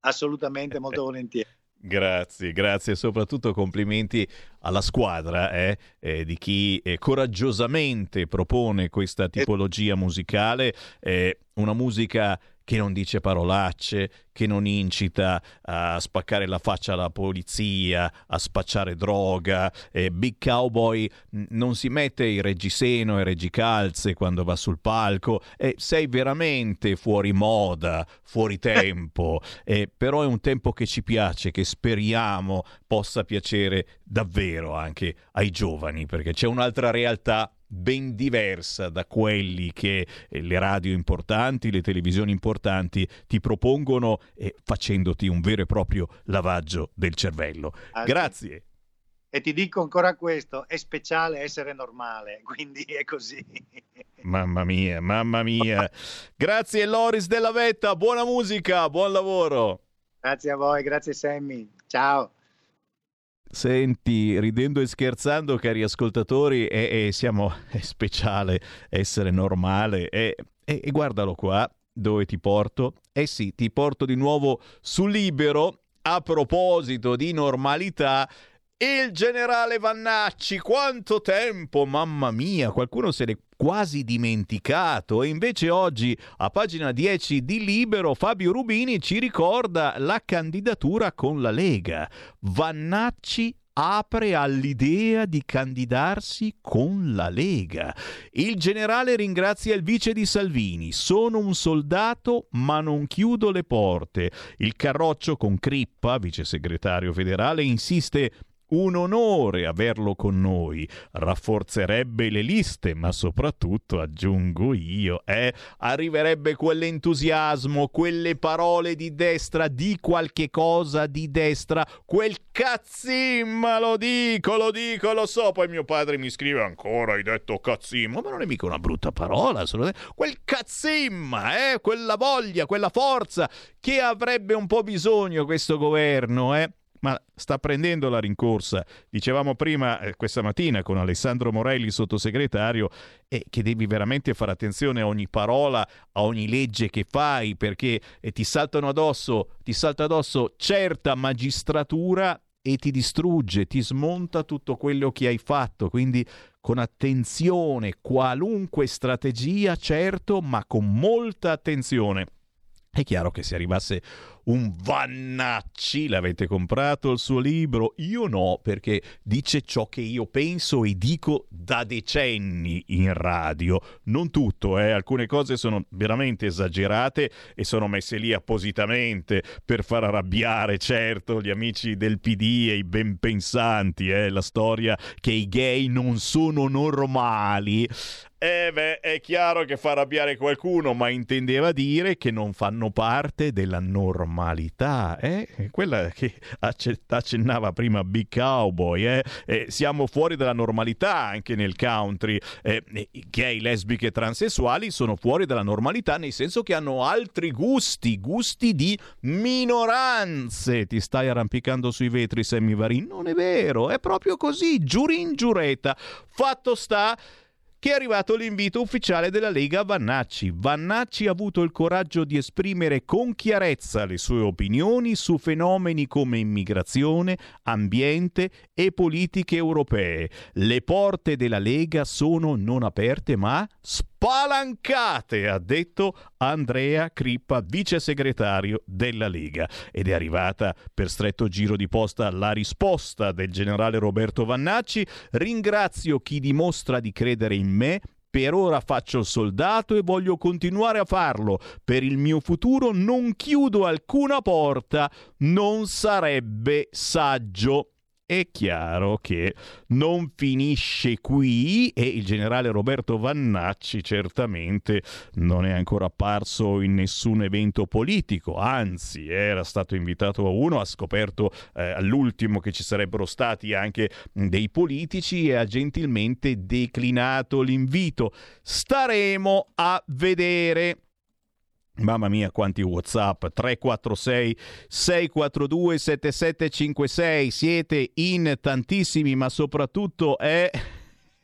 Assolutamente, molto volentieri. Grazie, grazie e soprattutto complimenti alla squadra eh, eh, di chi eh, coraggiosamente propone questa tipologia musicale, eh, una musica che non dice parolacce, che non incita a spaccare la faccia alla polizia, a spacciare droga. Eh, Big Cowboy non si mette i reggiseno e reggicalze quando va sul palco. Eh, sei veramente fuori moda, fuori tempo. Eh, però è un tempo che ci piace, che speriamo possa piacere davvero anche ai giovani, perché c'è un'altra realtà ben diversa da quelli che eh, le radio importanti, le televisioni importanti ti propongono eh, facendoti un vero e proprio lavaggio del cervello. Ah, Grazie. E ti dico ancora questo, è speciale essere normale, quindi è così. Mamma mia, mamma mia. Grazie Loris della Vetta, buona musica, buon lavoro. Grazie a voi, grazie Sammy. Ciao. Senti, ridendo e scherzando, cari ascoltatori, è, è, siamo, è speciale essere normale. E, guardalo qua, dove ti porto. Eh sì, ti porto di nuovo su Libero. A proposito di normalità, il generale Vannacci, quanto tempo, mamma mia, qualcuno se l'è quasi dimenticato e invece oggi a pagina 10 di Libero Fabio Rubini ci ricorda la candidatura con la Lega. Vannacci apre all'idea di candidarsi con la Lega. Il generale ringrazia il vice di Salvini. Sono un soldato, ma non chiudo le porte. Il Carroccio con Crippa, vice segretario federale, insiste un onore averlo con noi, rafforzerebbe le liste, ma soprattutto, aggiungo io, eh, arriverebbe quell'entusiasmo, quelle parole di destra, di qualche cosa di destra, quel cazzimma, lo dico, lo dico, lo so, poi mio padre mi scrive ancora, hai detto cazzimma, ma non è mica una brutta parola, solo... quel cazzimma, eh, quella voglia, quella forza che avrebbe un po' bisogno questo governo, eh ma sta prendendo la rincorsa. Dicevamo prima eh, questa mattina con Alessandro Morelli, sottosegretario, eh, che devi veramente fare attenzione a ogni parola, a ogni legge che fai, perché eh, ti saltano addosso, ti salta addosso certa magistratura e ti distrugge, ti smonta tutto quello che hai fatto. Quindi con attenzione, qualunque strategia, certo, ma con molta attenzione. È chiaro che se arrivasse un Vannacci, l'avete comprato il suo libro? Io no, perché dice ciò che io penso e dico da decenni in radio. Non tutto, eh? alcune cose sono veramente esagerate e sono messe lì appositamente per far arrabbiare, certo, gli amici del PD e i ben pensanti, eh? la storia che i gay non sono normali. Eh beh, è chiaro che fa arrabbiare qualcuno, ma intendeva dire che non fanno parte della normalità, eh? Quella che accennava prima Big Cowboy, eh? Eh, siamo fuori dalla normalità anche nel country. Eh, gay, lesbiche e transessuali sono fuori dalla normalità nel senso che hanno altri gusti, gusti di minoranze. Ti stai arrampicando sui vetri, Sammy Varin? Non è vero, è proprio così, giuri in giureta. Fatto sta che è arrivato l'invito ufficiale della Lega Vannacci. Vannacci ha avuto il coraggio di esprimere con chiarezza le sue opinioni su fenomeni come immigrazione, ambiente e politiche europee. Le porte della Lega sono non aperte ma spalancate, ha detto Andrea Crippa, vice segretario della Lega. Ed è arrivata per stretto giro di posta la risposta del generale Roberto Vannacci. Ringrazio chi dimostra di credere in me per ora faccio il soldato e voglio continuare a farlo. Per il mio futuro non chiudo alcuna porta. Non sarebbe saggio è chiaro che non finisce qui e il generale Roberto Vannacci certamente non è ancora apparso in nessun evento politico, anzi era stato invitato a uno, ha scoperto eh, all'ultimo che ci sarebbero stati anche dei politici e ha gentilmente declinato l'invito. Staremo a vedere. Mamma mia, quanti WhatsApp 346 642 7756. Siete in tantissimi, ma soprattutto è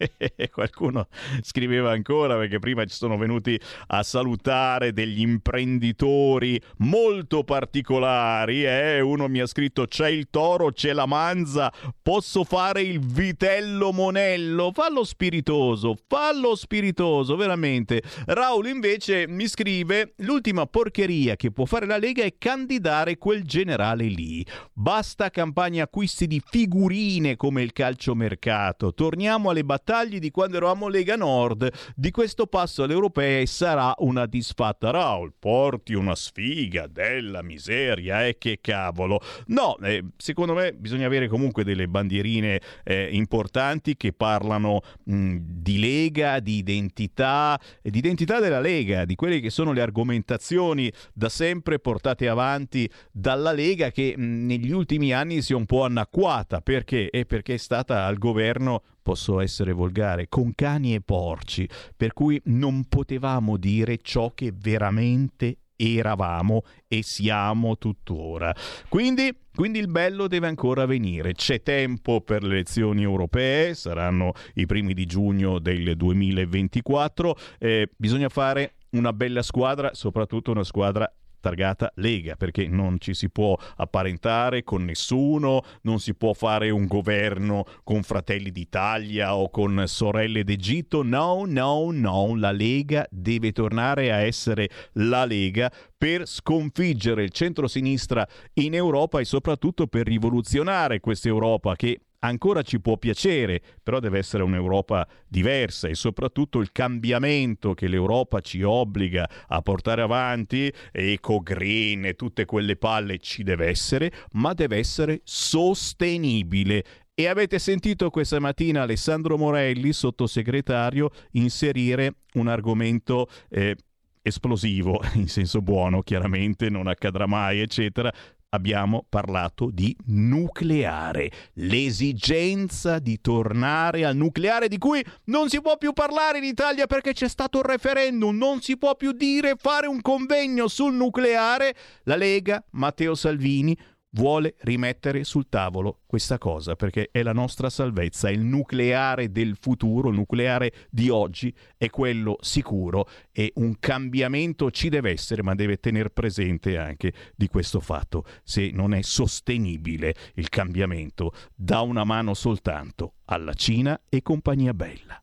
Qualcuno scriveva ancora perché prima ci sono venuti a salutare degli imprenditori molto particolari. Eh? Uno mi ha scritto: C'è il toro, c'è la manza, posso fare il vitello monello. Fallo spiritoso, fallo spiritoso, veramente. Raul invece mi scrive: L'ultima porcheria che può fare la Lega è candidare quel generale lì. Basta campagna acquisti di figurine come il calciomercato. Torniamo alle battaglie battaglie di quando eravamo Lega Nord. Di questo passo alle europee sarà una disfatta. Raul, porti una sfiga della miseria, eh, che cavolo. No, eh, secondo me bisogna avere comunque delle bandierine eh, importanti che parlano mh, di Lega, di identità, di identità della Lega, di quelle che sono le argomentazioni da sempre portate avanti dalla Lega che mh, negli ultimi anni si è un po' annacquata. Perché? E perché è stata al governo posso essere volgare, con cani e porci, per cui non potevamo dire ciò che veramente eravamo e siamo tuttora. Quindi, quindi, il bello deve ancora venire. C'è tempo per le elezioni europee, saranno i primi di giugno del 2024. Eh, bisogna fare una bella squadra, soprattutto una squadra targata Lega, perché non ci si può apparentare con nessuno, non si può fare un governo con Fratelli d'Italia o con Sorelle d'Egitto. No, no, no, la Lega deve tornare a essere la Lega per sconfiggere il centro-sinistra in Europa e soprattutto per rivoluzionare questa Europa che ancora ci può piacere, però deve essere un'Europa diversa e soprattutto il cambiamento che l'Europa ci obbliga a portare avanti, eco green e tutte quelle palle ci deve essere, ma deve essere sostenibile. E avete sentito questa mattina Alessandro Morelli, sottosegretario, inserire un argomento eh, esplosivo, in senso buono, chiaramente non accadrà mai, eccetera, abbiamo parlato di nucleare, l'esigenza di tornare al nucleare di cui non si può più parlare in Italia perché c'è stato un referendum, non si può più dire fare un convegno sul nucleare. La Lega, Matteo Salvini, vuole rimettere sul tavolo questa cosa perché è la nostra salvezza, il nucleare del futuro, il nucleare di oggi è quello sicuro e un cambiamento ci deve essere ma deve tenere presente anche di questo fatto, se non è sostenibile il cambiamento da una mano soltanto alla Cina e compagnia bella.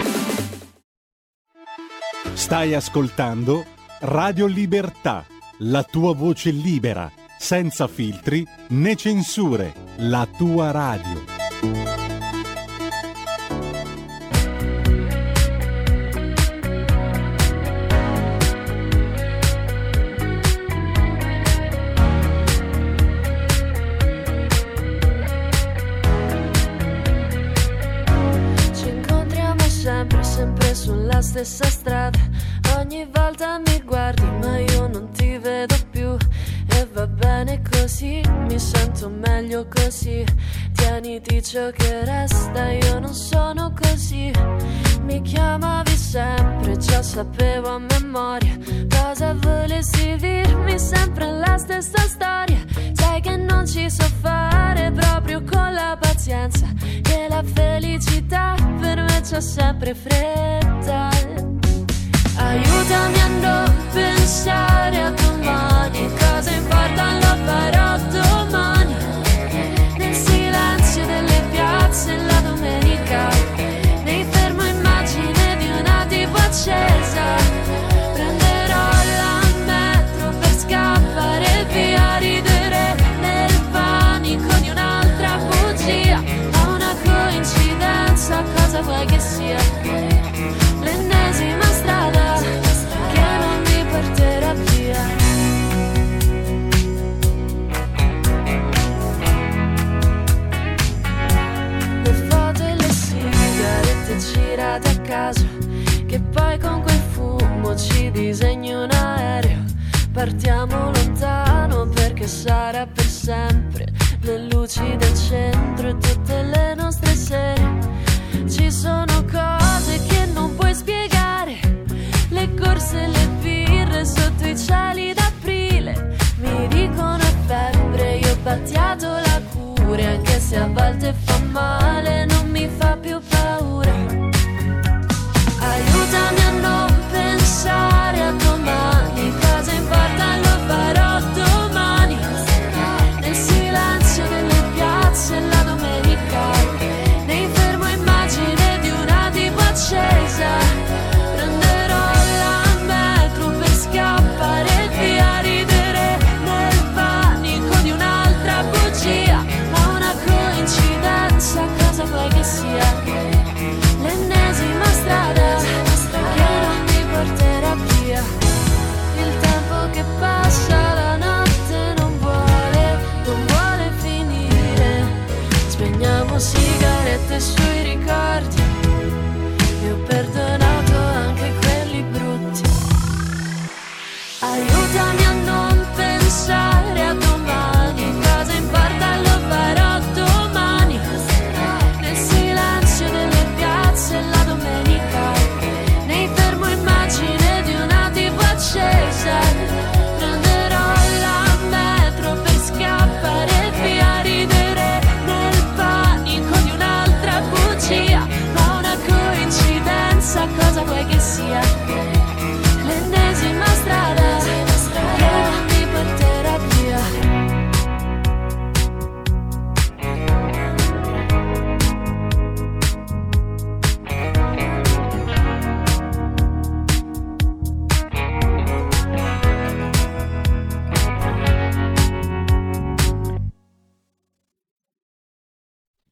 Stai ascoltando Radio Libertà, la tua voce libera, senza filtri né censure, la tua radio. Ci incontriamo sempre, sempre sulla stessa strada. Ogni volta mi guardi, ma io non ti vedo più. Va bene così, mi sento meglio così. Tieniti ciò che resta, io non sono così. Mi chiamavi sempre, già sapevo a memoria cosa volessi dirmi, sempre la stessa storia. Sai che non ci so fare proprio con la pazienza, che la felicità per me c'è sempre fretta. Aiutami a non pensare a domani, cosa importa lo farò domani.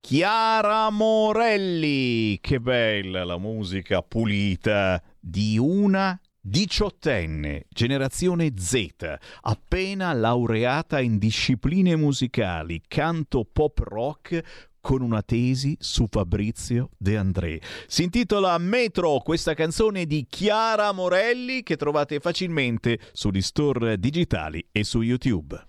Chiara Morelli, che bella la musica pulita di una diciottenne, generazione Z, appena laureata in discipline musicali, canto pop rock con una tesi su Fabrizio De André. Si intitola Metro, questa canzone di Chiara Morelli che trovate facilmente sugli store digitali e su YouTube.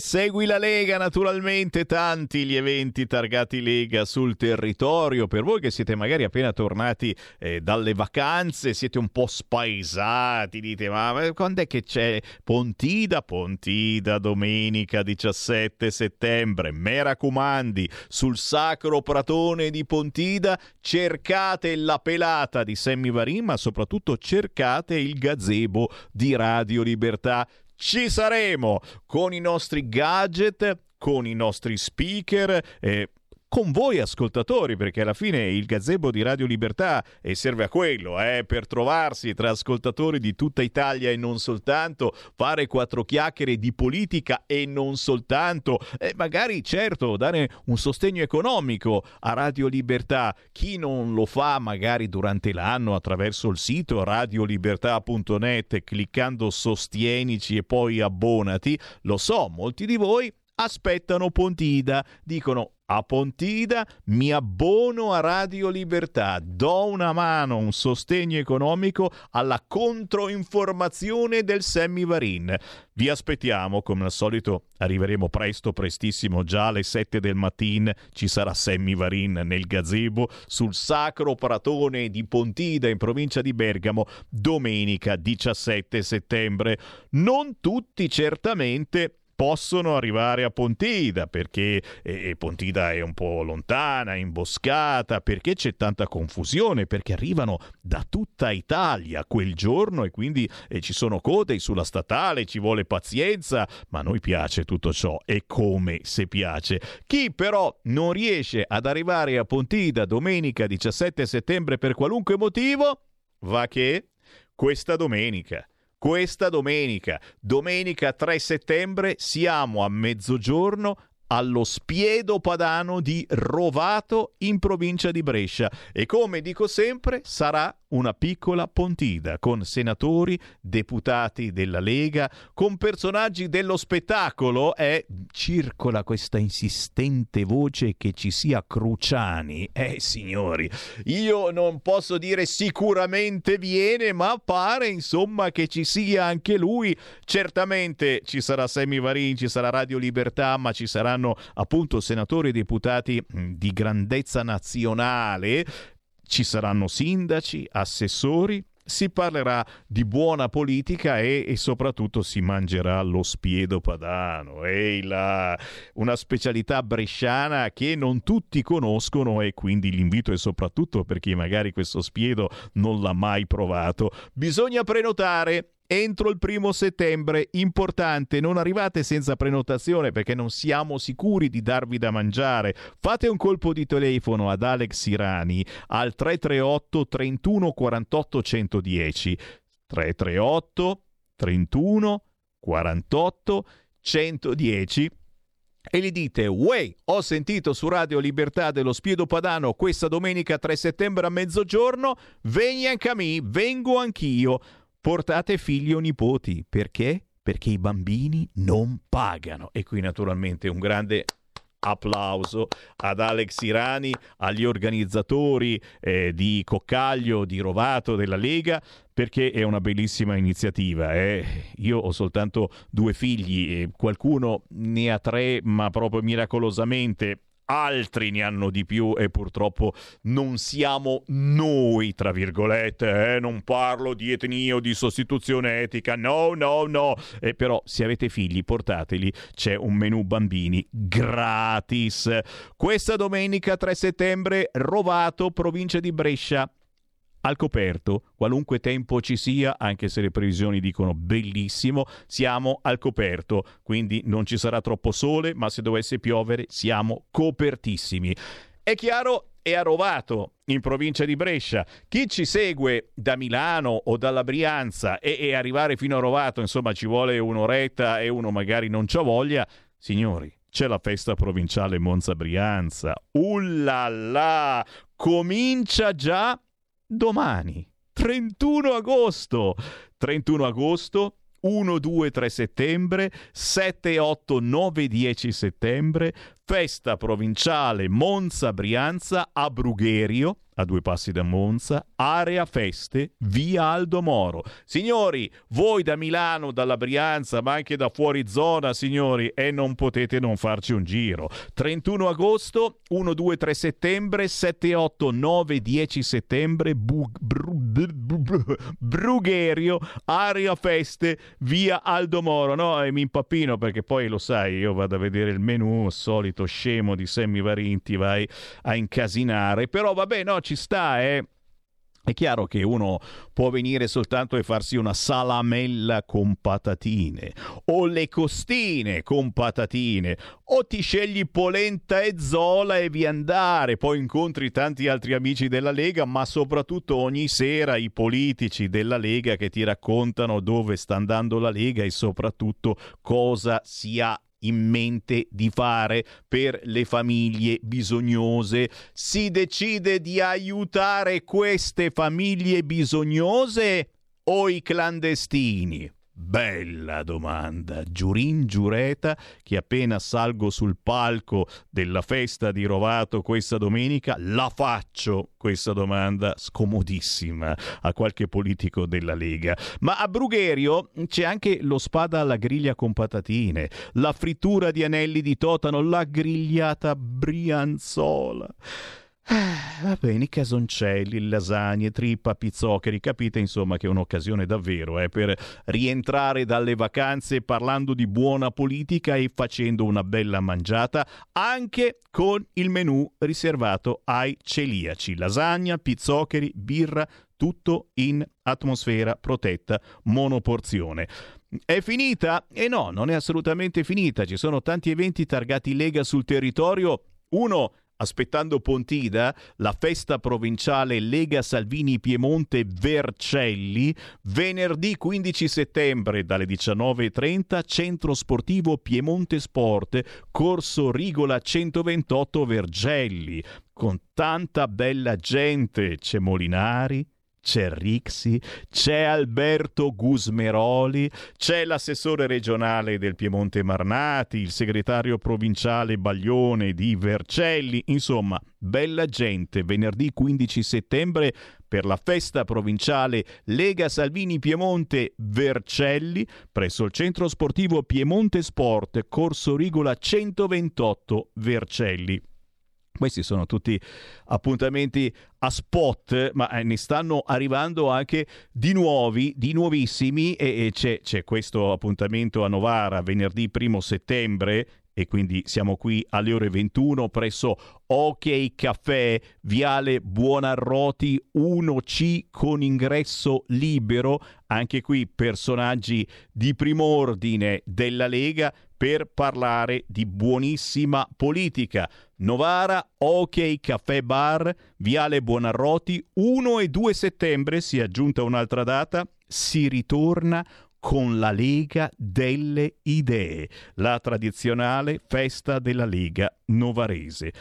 segui la Lega, naturalmente tanti gli eventi targati Lega sul territorio. Per voi che siete magari appena tornati eh, dalle vacanze, siete un po' spaesati, dite ma quando è che c'è Pontida? Pontida domenica 17 settembre. Me raccomandi, sul sacro pratone di Pontida cercate la pelata di Sammy Varin, ma soprattutto cercate il gazebo di Radio Libertà ci saremo con i nostri gadget, con i nostri speaker. Eh, con voi ascoltatori, perché alla fine il gazebo di Radio Libertà e serve a quello, eh, per trovarsi tra ascoltatori di tutta Italia e non soltanto, fare quattro chiacchiere di politica e non soltanto, e magari certo dare un sostegno economico a Radio Libertà. Chi non lo fa magari durante l'anno attraverso il sito radiolibertà.net cliccando sostienici e poi abbonati, lo so, molti di voi aspettano Pontida, dicono a Pontida mi abbono a Radio Libertà, do una mano, un sostegno economico alla controinformazione del Sammy Varin. Vi aspettiamo, come al solito arriveremo presto, prestissimo, già alle 7 del mattino ci sarà Sammy Varin nel gazebo sul Sacro Pratone di Pontida in provincia di Bergamo, domenica 17 settembre. Non tutti certamente possono arrivare a Pontida perché eh, Pontida è un po' lontana, imboscata, perché c'è tanta confusione, perché arrivano da tutta Italia quel giorno e quindi eh, ci sono code sulla statale, ci vuole pazienza, ma a noi piace tutto ciò e come se piace. Chi però non riesce ad arrivare a Pontida domenica 17 settembre per qualunque motivo, va che questa domenica questa domenica, domenica 3 settembre, siamo a mezzogiorno allo Spiedo Padano di Rovato in provincia di Brescia. E come dico sempre sarà una piccola pontida con senatori, deputati della Lega, con personaggi dello spettacolo e circola questa insistente voce che ci sia Cruciani. Eh signori, io non posso dire sicuramente viene, ma pare insomma che ci sia anche lui. Certamente ci sarà Semi Varin, ci sarà Radio Libertà, ma ci saranno appunto senatori e deputati di grandezza nazionale ci saranno sindaci, assessori, si parlerà di buona politica e, e, soprattutto si mangerà lo spiedo padano. Ehi là, una specialità bresciana che non tutti conoscono e quindi l'invito è soprattutto per chi magari questo spiedo non l'ha mai provato. Bisogna prenotare entro il primo settembre. Importante, non arrivate senza prenotazione perché non siamo sicuri di darvi da mangiare. Fate un colpo di telefono ad Alex Irani al 338 31 48 110. 338 31 48 110 e gli dite Uè, ho sentito su Radio Libertà dello Spiedo Padano questa domenica 3 settembre a mezzogiorno, vegni anche a me, vengo anch'io portate figli o nipoti. Perché? Perché i bambini non pagano. E qui naturalmente un grande applauso ad Alex Irani, agli organizzatori eh, di Coccaglio, di Rovato, della Lega, perché è una bellissima iniziativa. Eh. Io ho soltanto due figli, qualcuno ne ha tre, ma proprio miracolosamente altri ne hanno di più e purtroppo non siamo noi, tra virgolette, eh? non parlo di etnia o di sostituzione etica, no, no, no, eh, però se avete figli portateli, c'è un menù bambini gratis. Questa domenica 3 settembre, Rovato, provincia di Brescia, al coperto, qualunque tempo ci sia, anche se le previsioni dicono bellissimo, siamo al coperto, quindi non ci sarà troppo sole, ma se dovesse piovere siamo copertissimi. È chiaro, è a Rovato, in provincia di Brescia. Chi ci segue da Milano o dalla Brianza e, e arrivare fino a Rovato, insomma, ci vuole un'oretta e uno magari non c'ha voglia, signori, c'è la festa provinciale Monza Brianza. Ullala! Comincia già domani, 31 agosto. 31 agosto 1, 2, 3 settembre, 7, 8, 9, 10 settembre, festa provinciale Monza Brianza a Brugherio, a due passi da Monza, area feste, via Aldo Moro. Signori, voi da Milano, dalla Brianza, ma anche da fuori zona, signori, e non potete non farci un giro. 31 agosto, 1, 2, 3 settembre, 7, 8, 9, 10 settembre, bu- bru- bru- Brugherio, area feste, via Aldo Moro. No, e mi impappino perché poi lo sai, io vado a vedere il menù, solito scemo di Semmi Varinti, vai a incasinare. Però vabbè, no, ci sta, eh. È chiaro che uno può venire soltanto e farsi una salamella con patatine, o le costine con patatine, o ti scegli polenta e zola e vi andare, poi incontri tanti altri amici della Lega, ma soprattutto ogni sera i politici della Lega che ti raccontano dove sta andando la Lega e soprattutto cosa si ha in mente di fare per le famiglie bisognose? Si decide di aiutare queste famiglie bisognose o i clandestini? Bella domanda, Giurin Giureta, che appena salgo sul palco della festa di Rovato questa domenica, la faccio questa domanda scomodissima a qualche politico della Lega. Ma a Brugherio c'è anche lo spada alla griglia con patatine, la frittura di anelli di totano, la grigliata brianzola. Ah, va bene, casoncelli, lasagne, trippa, pizzoccheri, capite insomma che è un'occasione davvero eh, per rientrare dalle vacanze parlando di buona politica e facendo una bella mangiata anche con il menù riservato ai celiaci. Lasagna, pizzoccheri, birra, tutto in atmosfera protetta, monoporzione. È finita? E no, non è assolutamente finita. Ci sono tanti eventi targati Lega sul territorio. Uno aspettando Pontida, la festa provinciale Lega Salvini Piemonte Vercelli, venerdì 15 settembre dalle 19.30, Centro Sportivo Piemonte Sport, Corso Rigola 128 Vergelli, con tanta bella gente, c'è Molinari, c'è Rixi, c'è Alberto Gusmeroli, c'è l'assessore regionale del Piemonte Marnati, il segretario provinciale Baglione di Vercelli, insomma, bella gente, venerdì 15 settembre per la festa provinciale Lega Salvini Piemonte Vercelli presso il centro sportivo Piemonte Sport, Corso Rigola 128 Vercelli. Questi sono tutti appuntamenti a spot, ma eh, ne stanno arrivando anche di nuovi, di nuovissimi e, c'è, c'è questo appuntamento a Novara venerdì 1 settembre e quindi siamo qui alle ore 21 presso Ok Caffè, Viale Buonarroti 1C con ingresso libero, anche qui personaggi di prim'ordine della Lega per parlare di buonissima politica. Novara, Ok Caffè Bar, Viale Buonarroti, 1 e 2 settembre si è aggiunta un'altra data, si ritorna con la Lega delle Idee, la tradizionale festa della Lega novarese.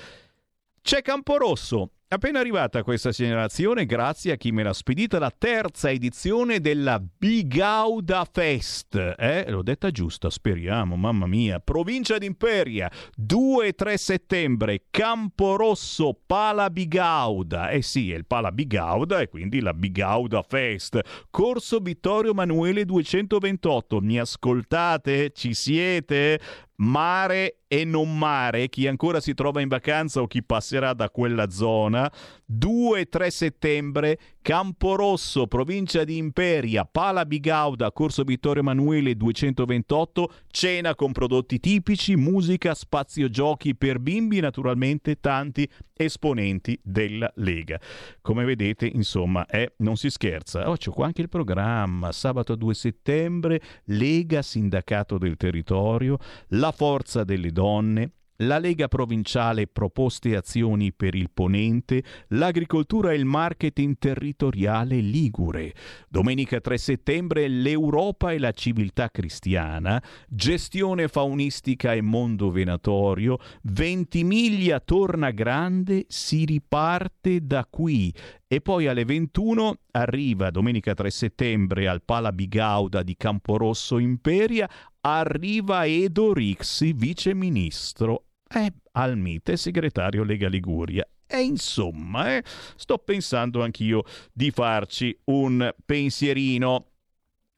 C'è Camporosso, Appena arrivata questa segnalazione, grazie a chi me l'ha spedita, la terza edizione della Bigauda Fest. Eh, l'ho detta giusta, speriamo, mamma mia. Provincia d'Imperia, 2 e 3 settembre, Camporosso, Pala Bigauda. Eh sì, è il Pala Bigauda e quindi la Bigauda Fest. Corso Vittorio Emanuele 228. Mi ascoltate? Ci siete? Mare e non mare, chi ancora si trova in vacanza o chi passerà da quella zona, 2-3 settembre, Camporosso, provincia di Imperia, Pala Bigauda, Corso Vittorio Emanuele 228, cena con prodotti tipici, musica, spazio giochi per bimbi, naturalmente tanti esponenti della Lega. Come vedete, insomma, eh, non si scherza. Oh, c'è qua anche il programma, sabato 2 settembre, Lega Sindacato del Territorio, la forza delle donne, la Lega Provinciale proposte azioni per il Ponente, l'agricoltura e il marketing territoriale Ligure. Domenica 3 settembre l'Europa e la civiltà cristiana, gestione faunistica e mondo venatorio, Ventimiglia torna grande, si riparte da qui. E poi alle 21 arriva domenica 3 settembre al Pala Bigauda di Camporosso Imperia, arriva Edo Rixi, viceministro eh, al Mite, segretario Lega Liguria. E insomma, eh, sto pensando anch'io di farci un pensierino.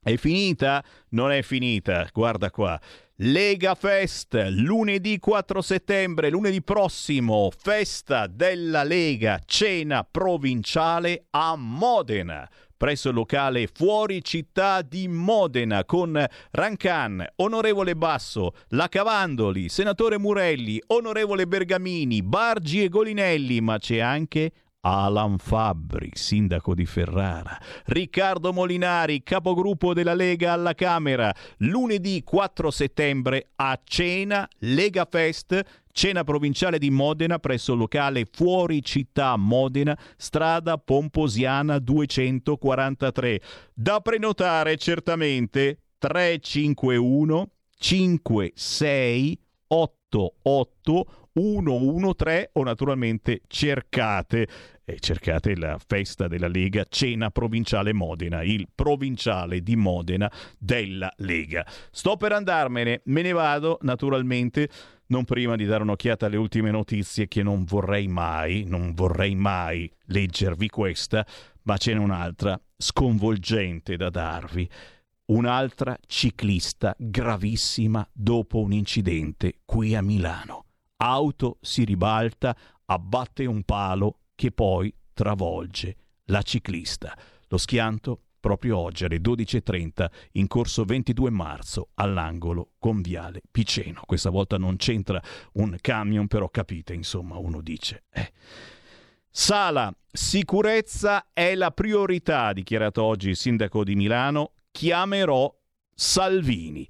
È finita? Non è finita, guarda qua. Lega Fest, lunedì 4 settembre, lunedì prossimo, festa della Lega, cena provinciale a Modena presso il locale Fuori Città di Modena con Rancan, onorevole Basso, La Cavandoli, senatore Murelli, onorevole Bergamini, Bargi e Golinelli, ma c'è anche Alan Fabbri, sindaco di Ferrara, Riccardo Molinari, capogruppo della Lega alla Camera, lunedì 4 settembre a cena Lega Fest Cena provinciale di Modena presso il locale Fuori Città Modena, strada Pomposiana 243. Da prenotare certamente 351 56 88 113 o naturalmente cercate e cercate la festa della Lega Cena Provinciale Modena, il provinciale di Modena della Lega. Sto per andarmene, me ne vado naturalmente non prima di dare un'occhiata alle ultime notizie che non vorrei mai, non vorrei mai leggervi questa, ma ce n'è un'altra sconvolgente da darvi. Un'altra ciclista gravissima dopo un incidente qui a Milano. Auto si ribalta, abbatte un palo che poi travolge la ciclista. Lo schianto proprio oggi alle 12.30 in corso 22 marzo all'angolo con Viale Piceno. Questa volta non c'entra un camion, però capite, insomma, uno dice. Eh. Sala, sicurezza è la priorità, dichiarato oggi il sindaco di Milano. Chiamerò Salvini.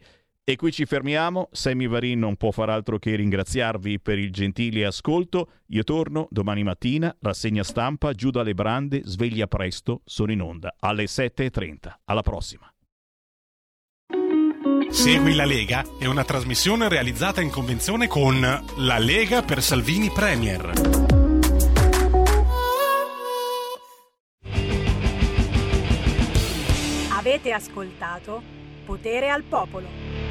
E qui ci fermiamo. Sammy Varin non può far altro che ringraziarvi per il gentile ascolto. Io torno domani mattina, rassegna stampa, giù dalle brande, sveglia presto, sono in onda alle 7.30. Alla prossima. Segui la Lega è una trasmissione realizzata in convenzione con La Lega per Salvini Premier. Avete ascoltato Potere al Popolo.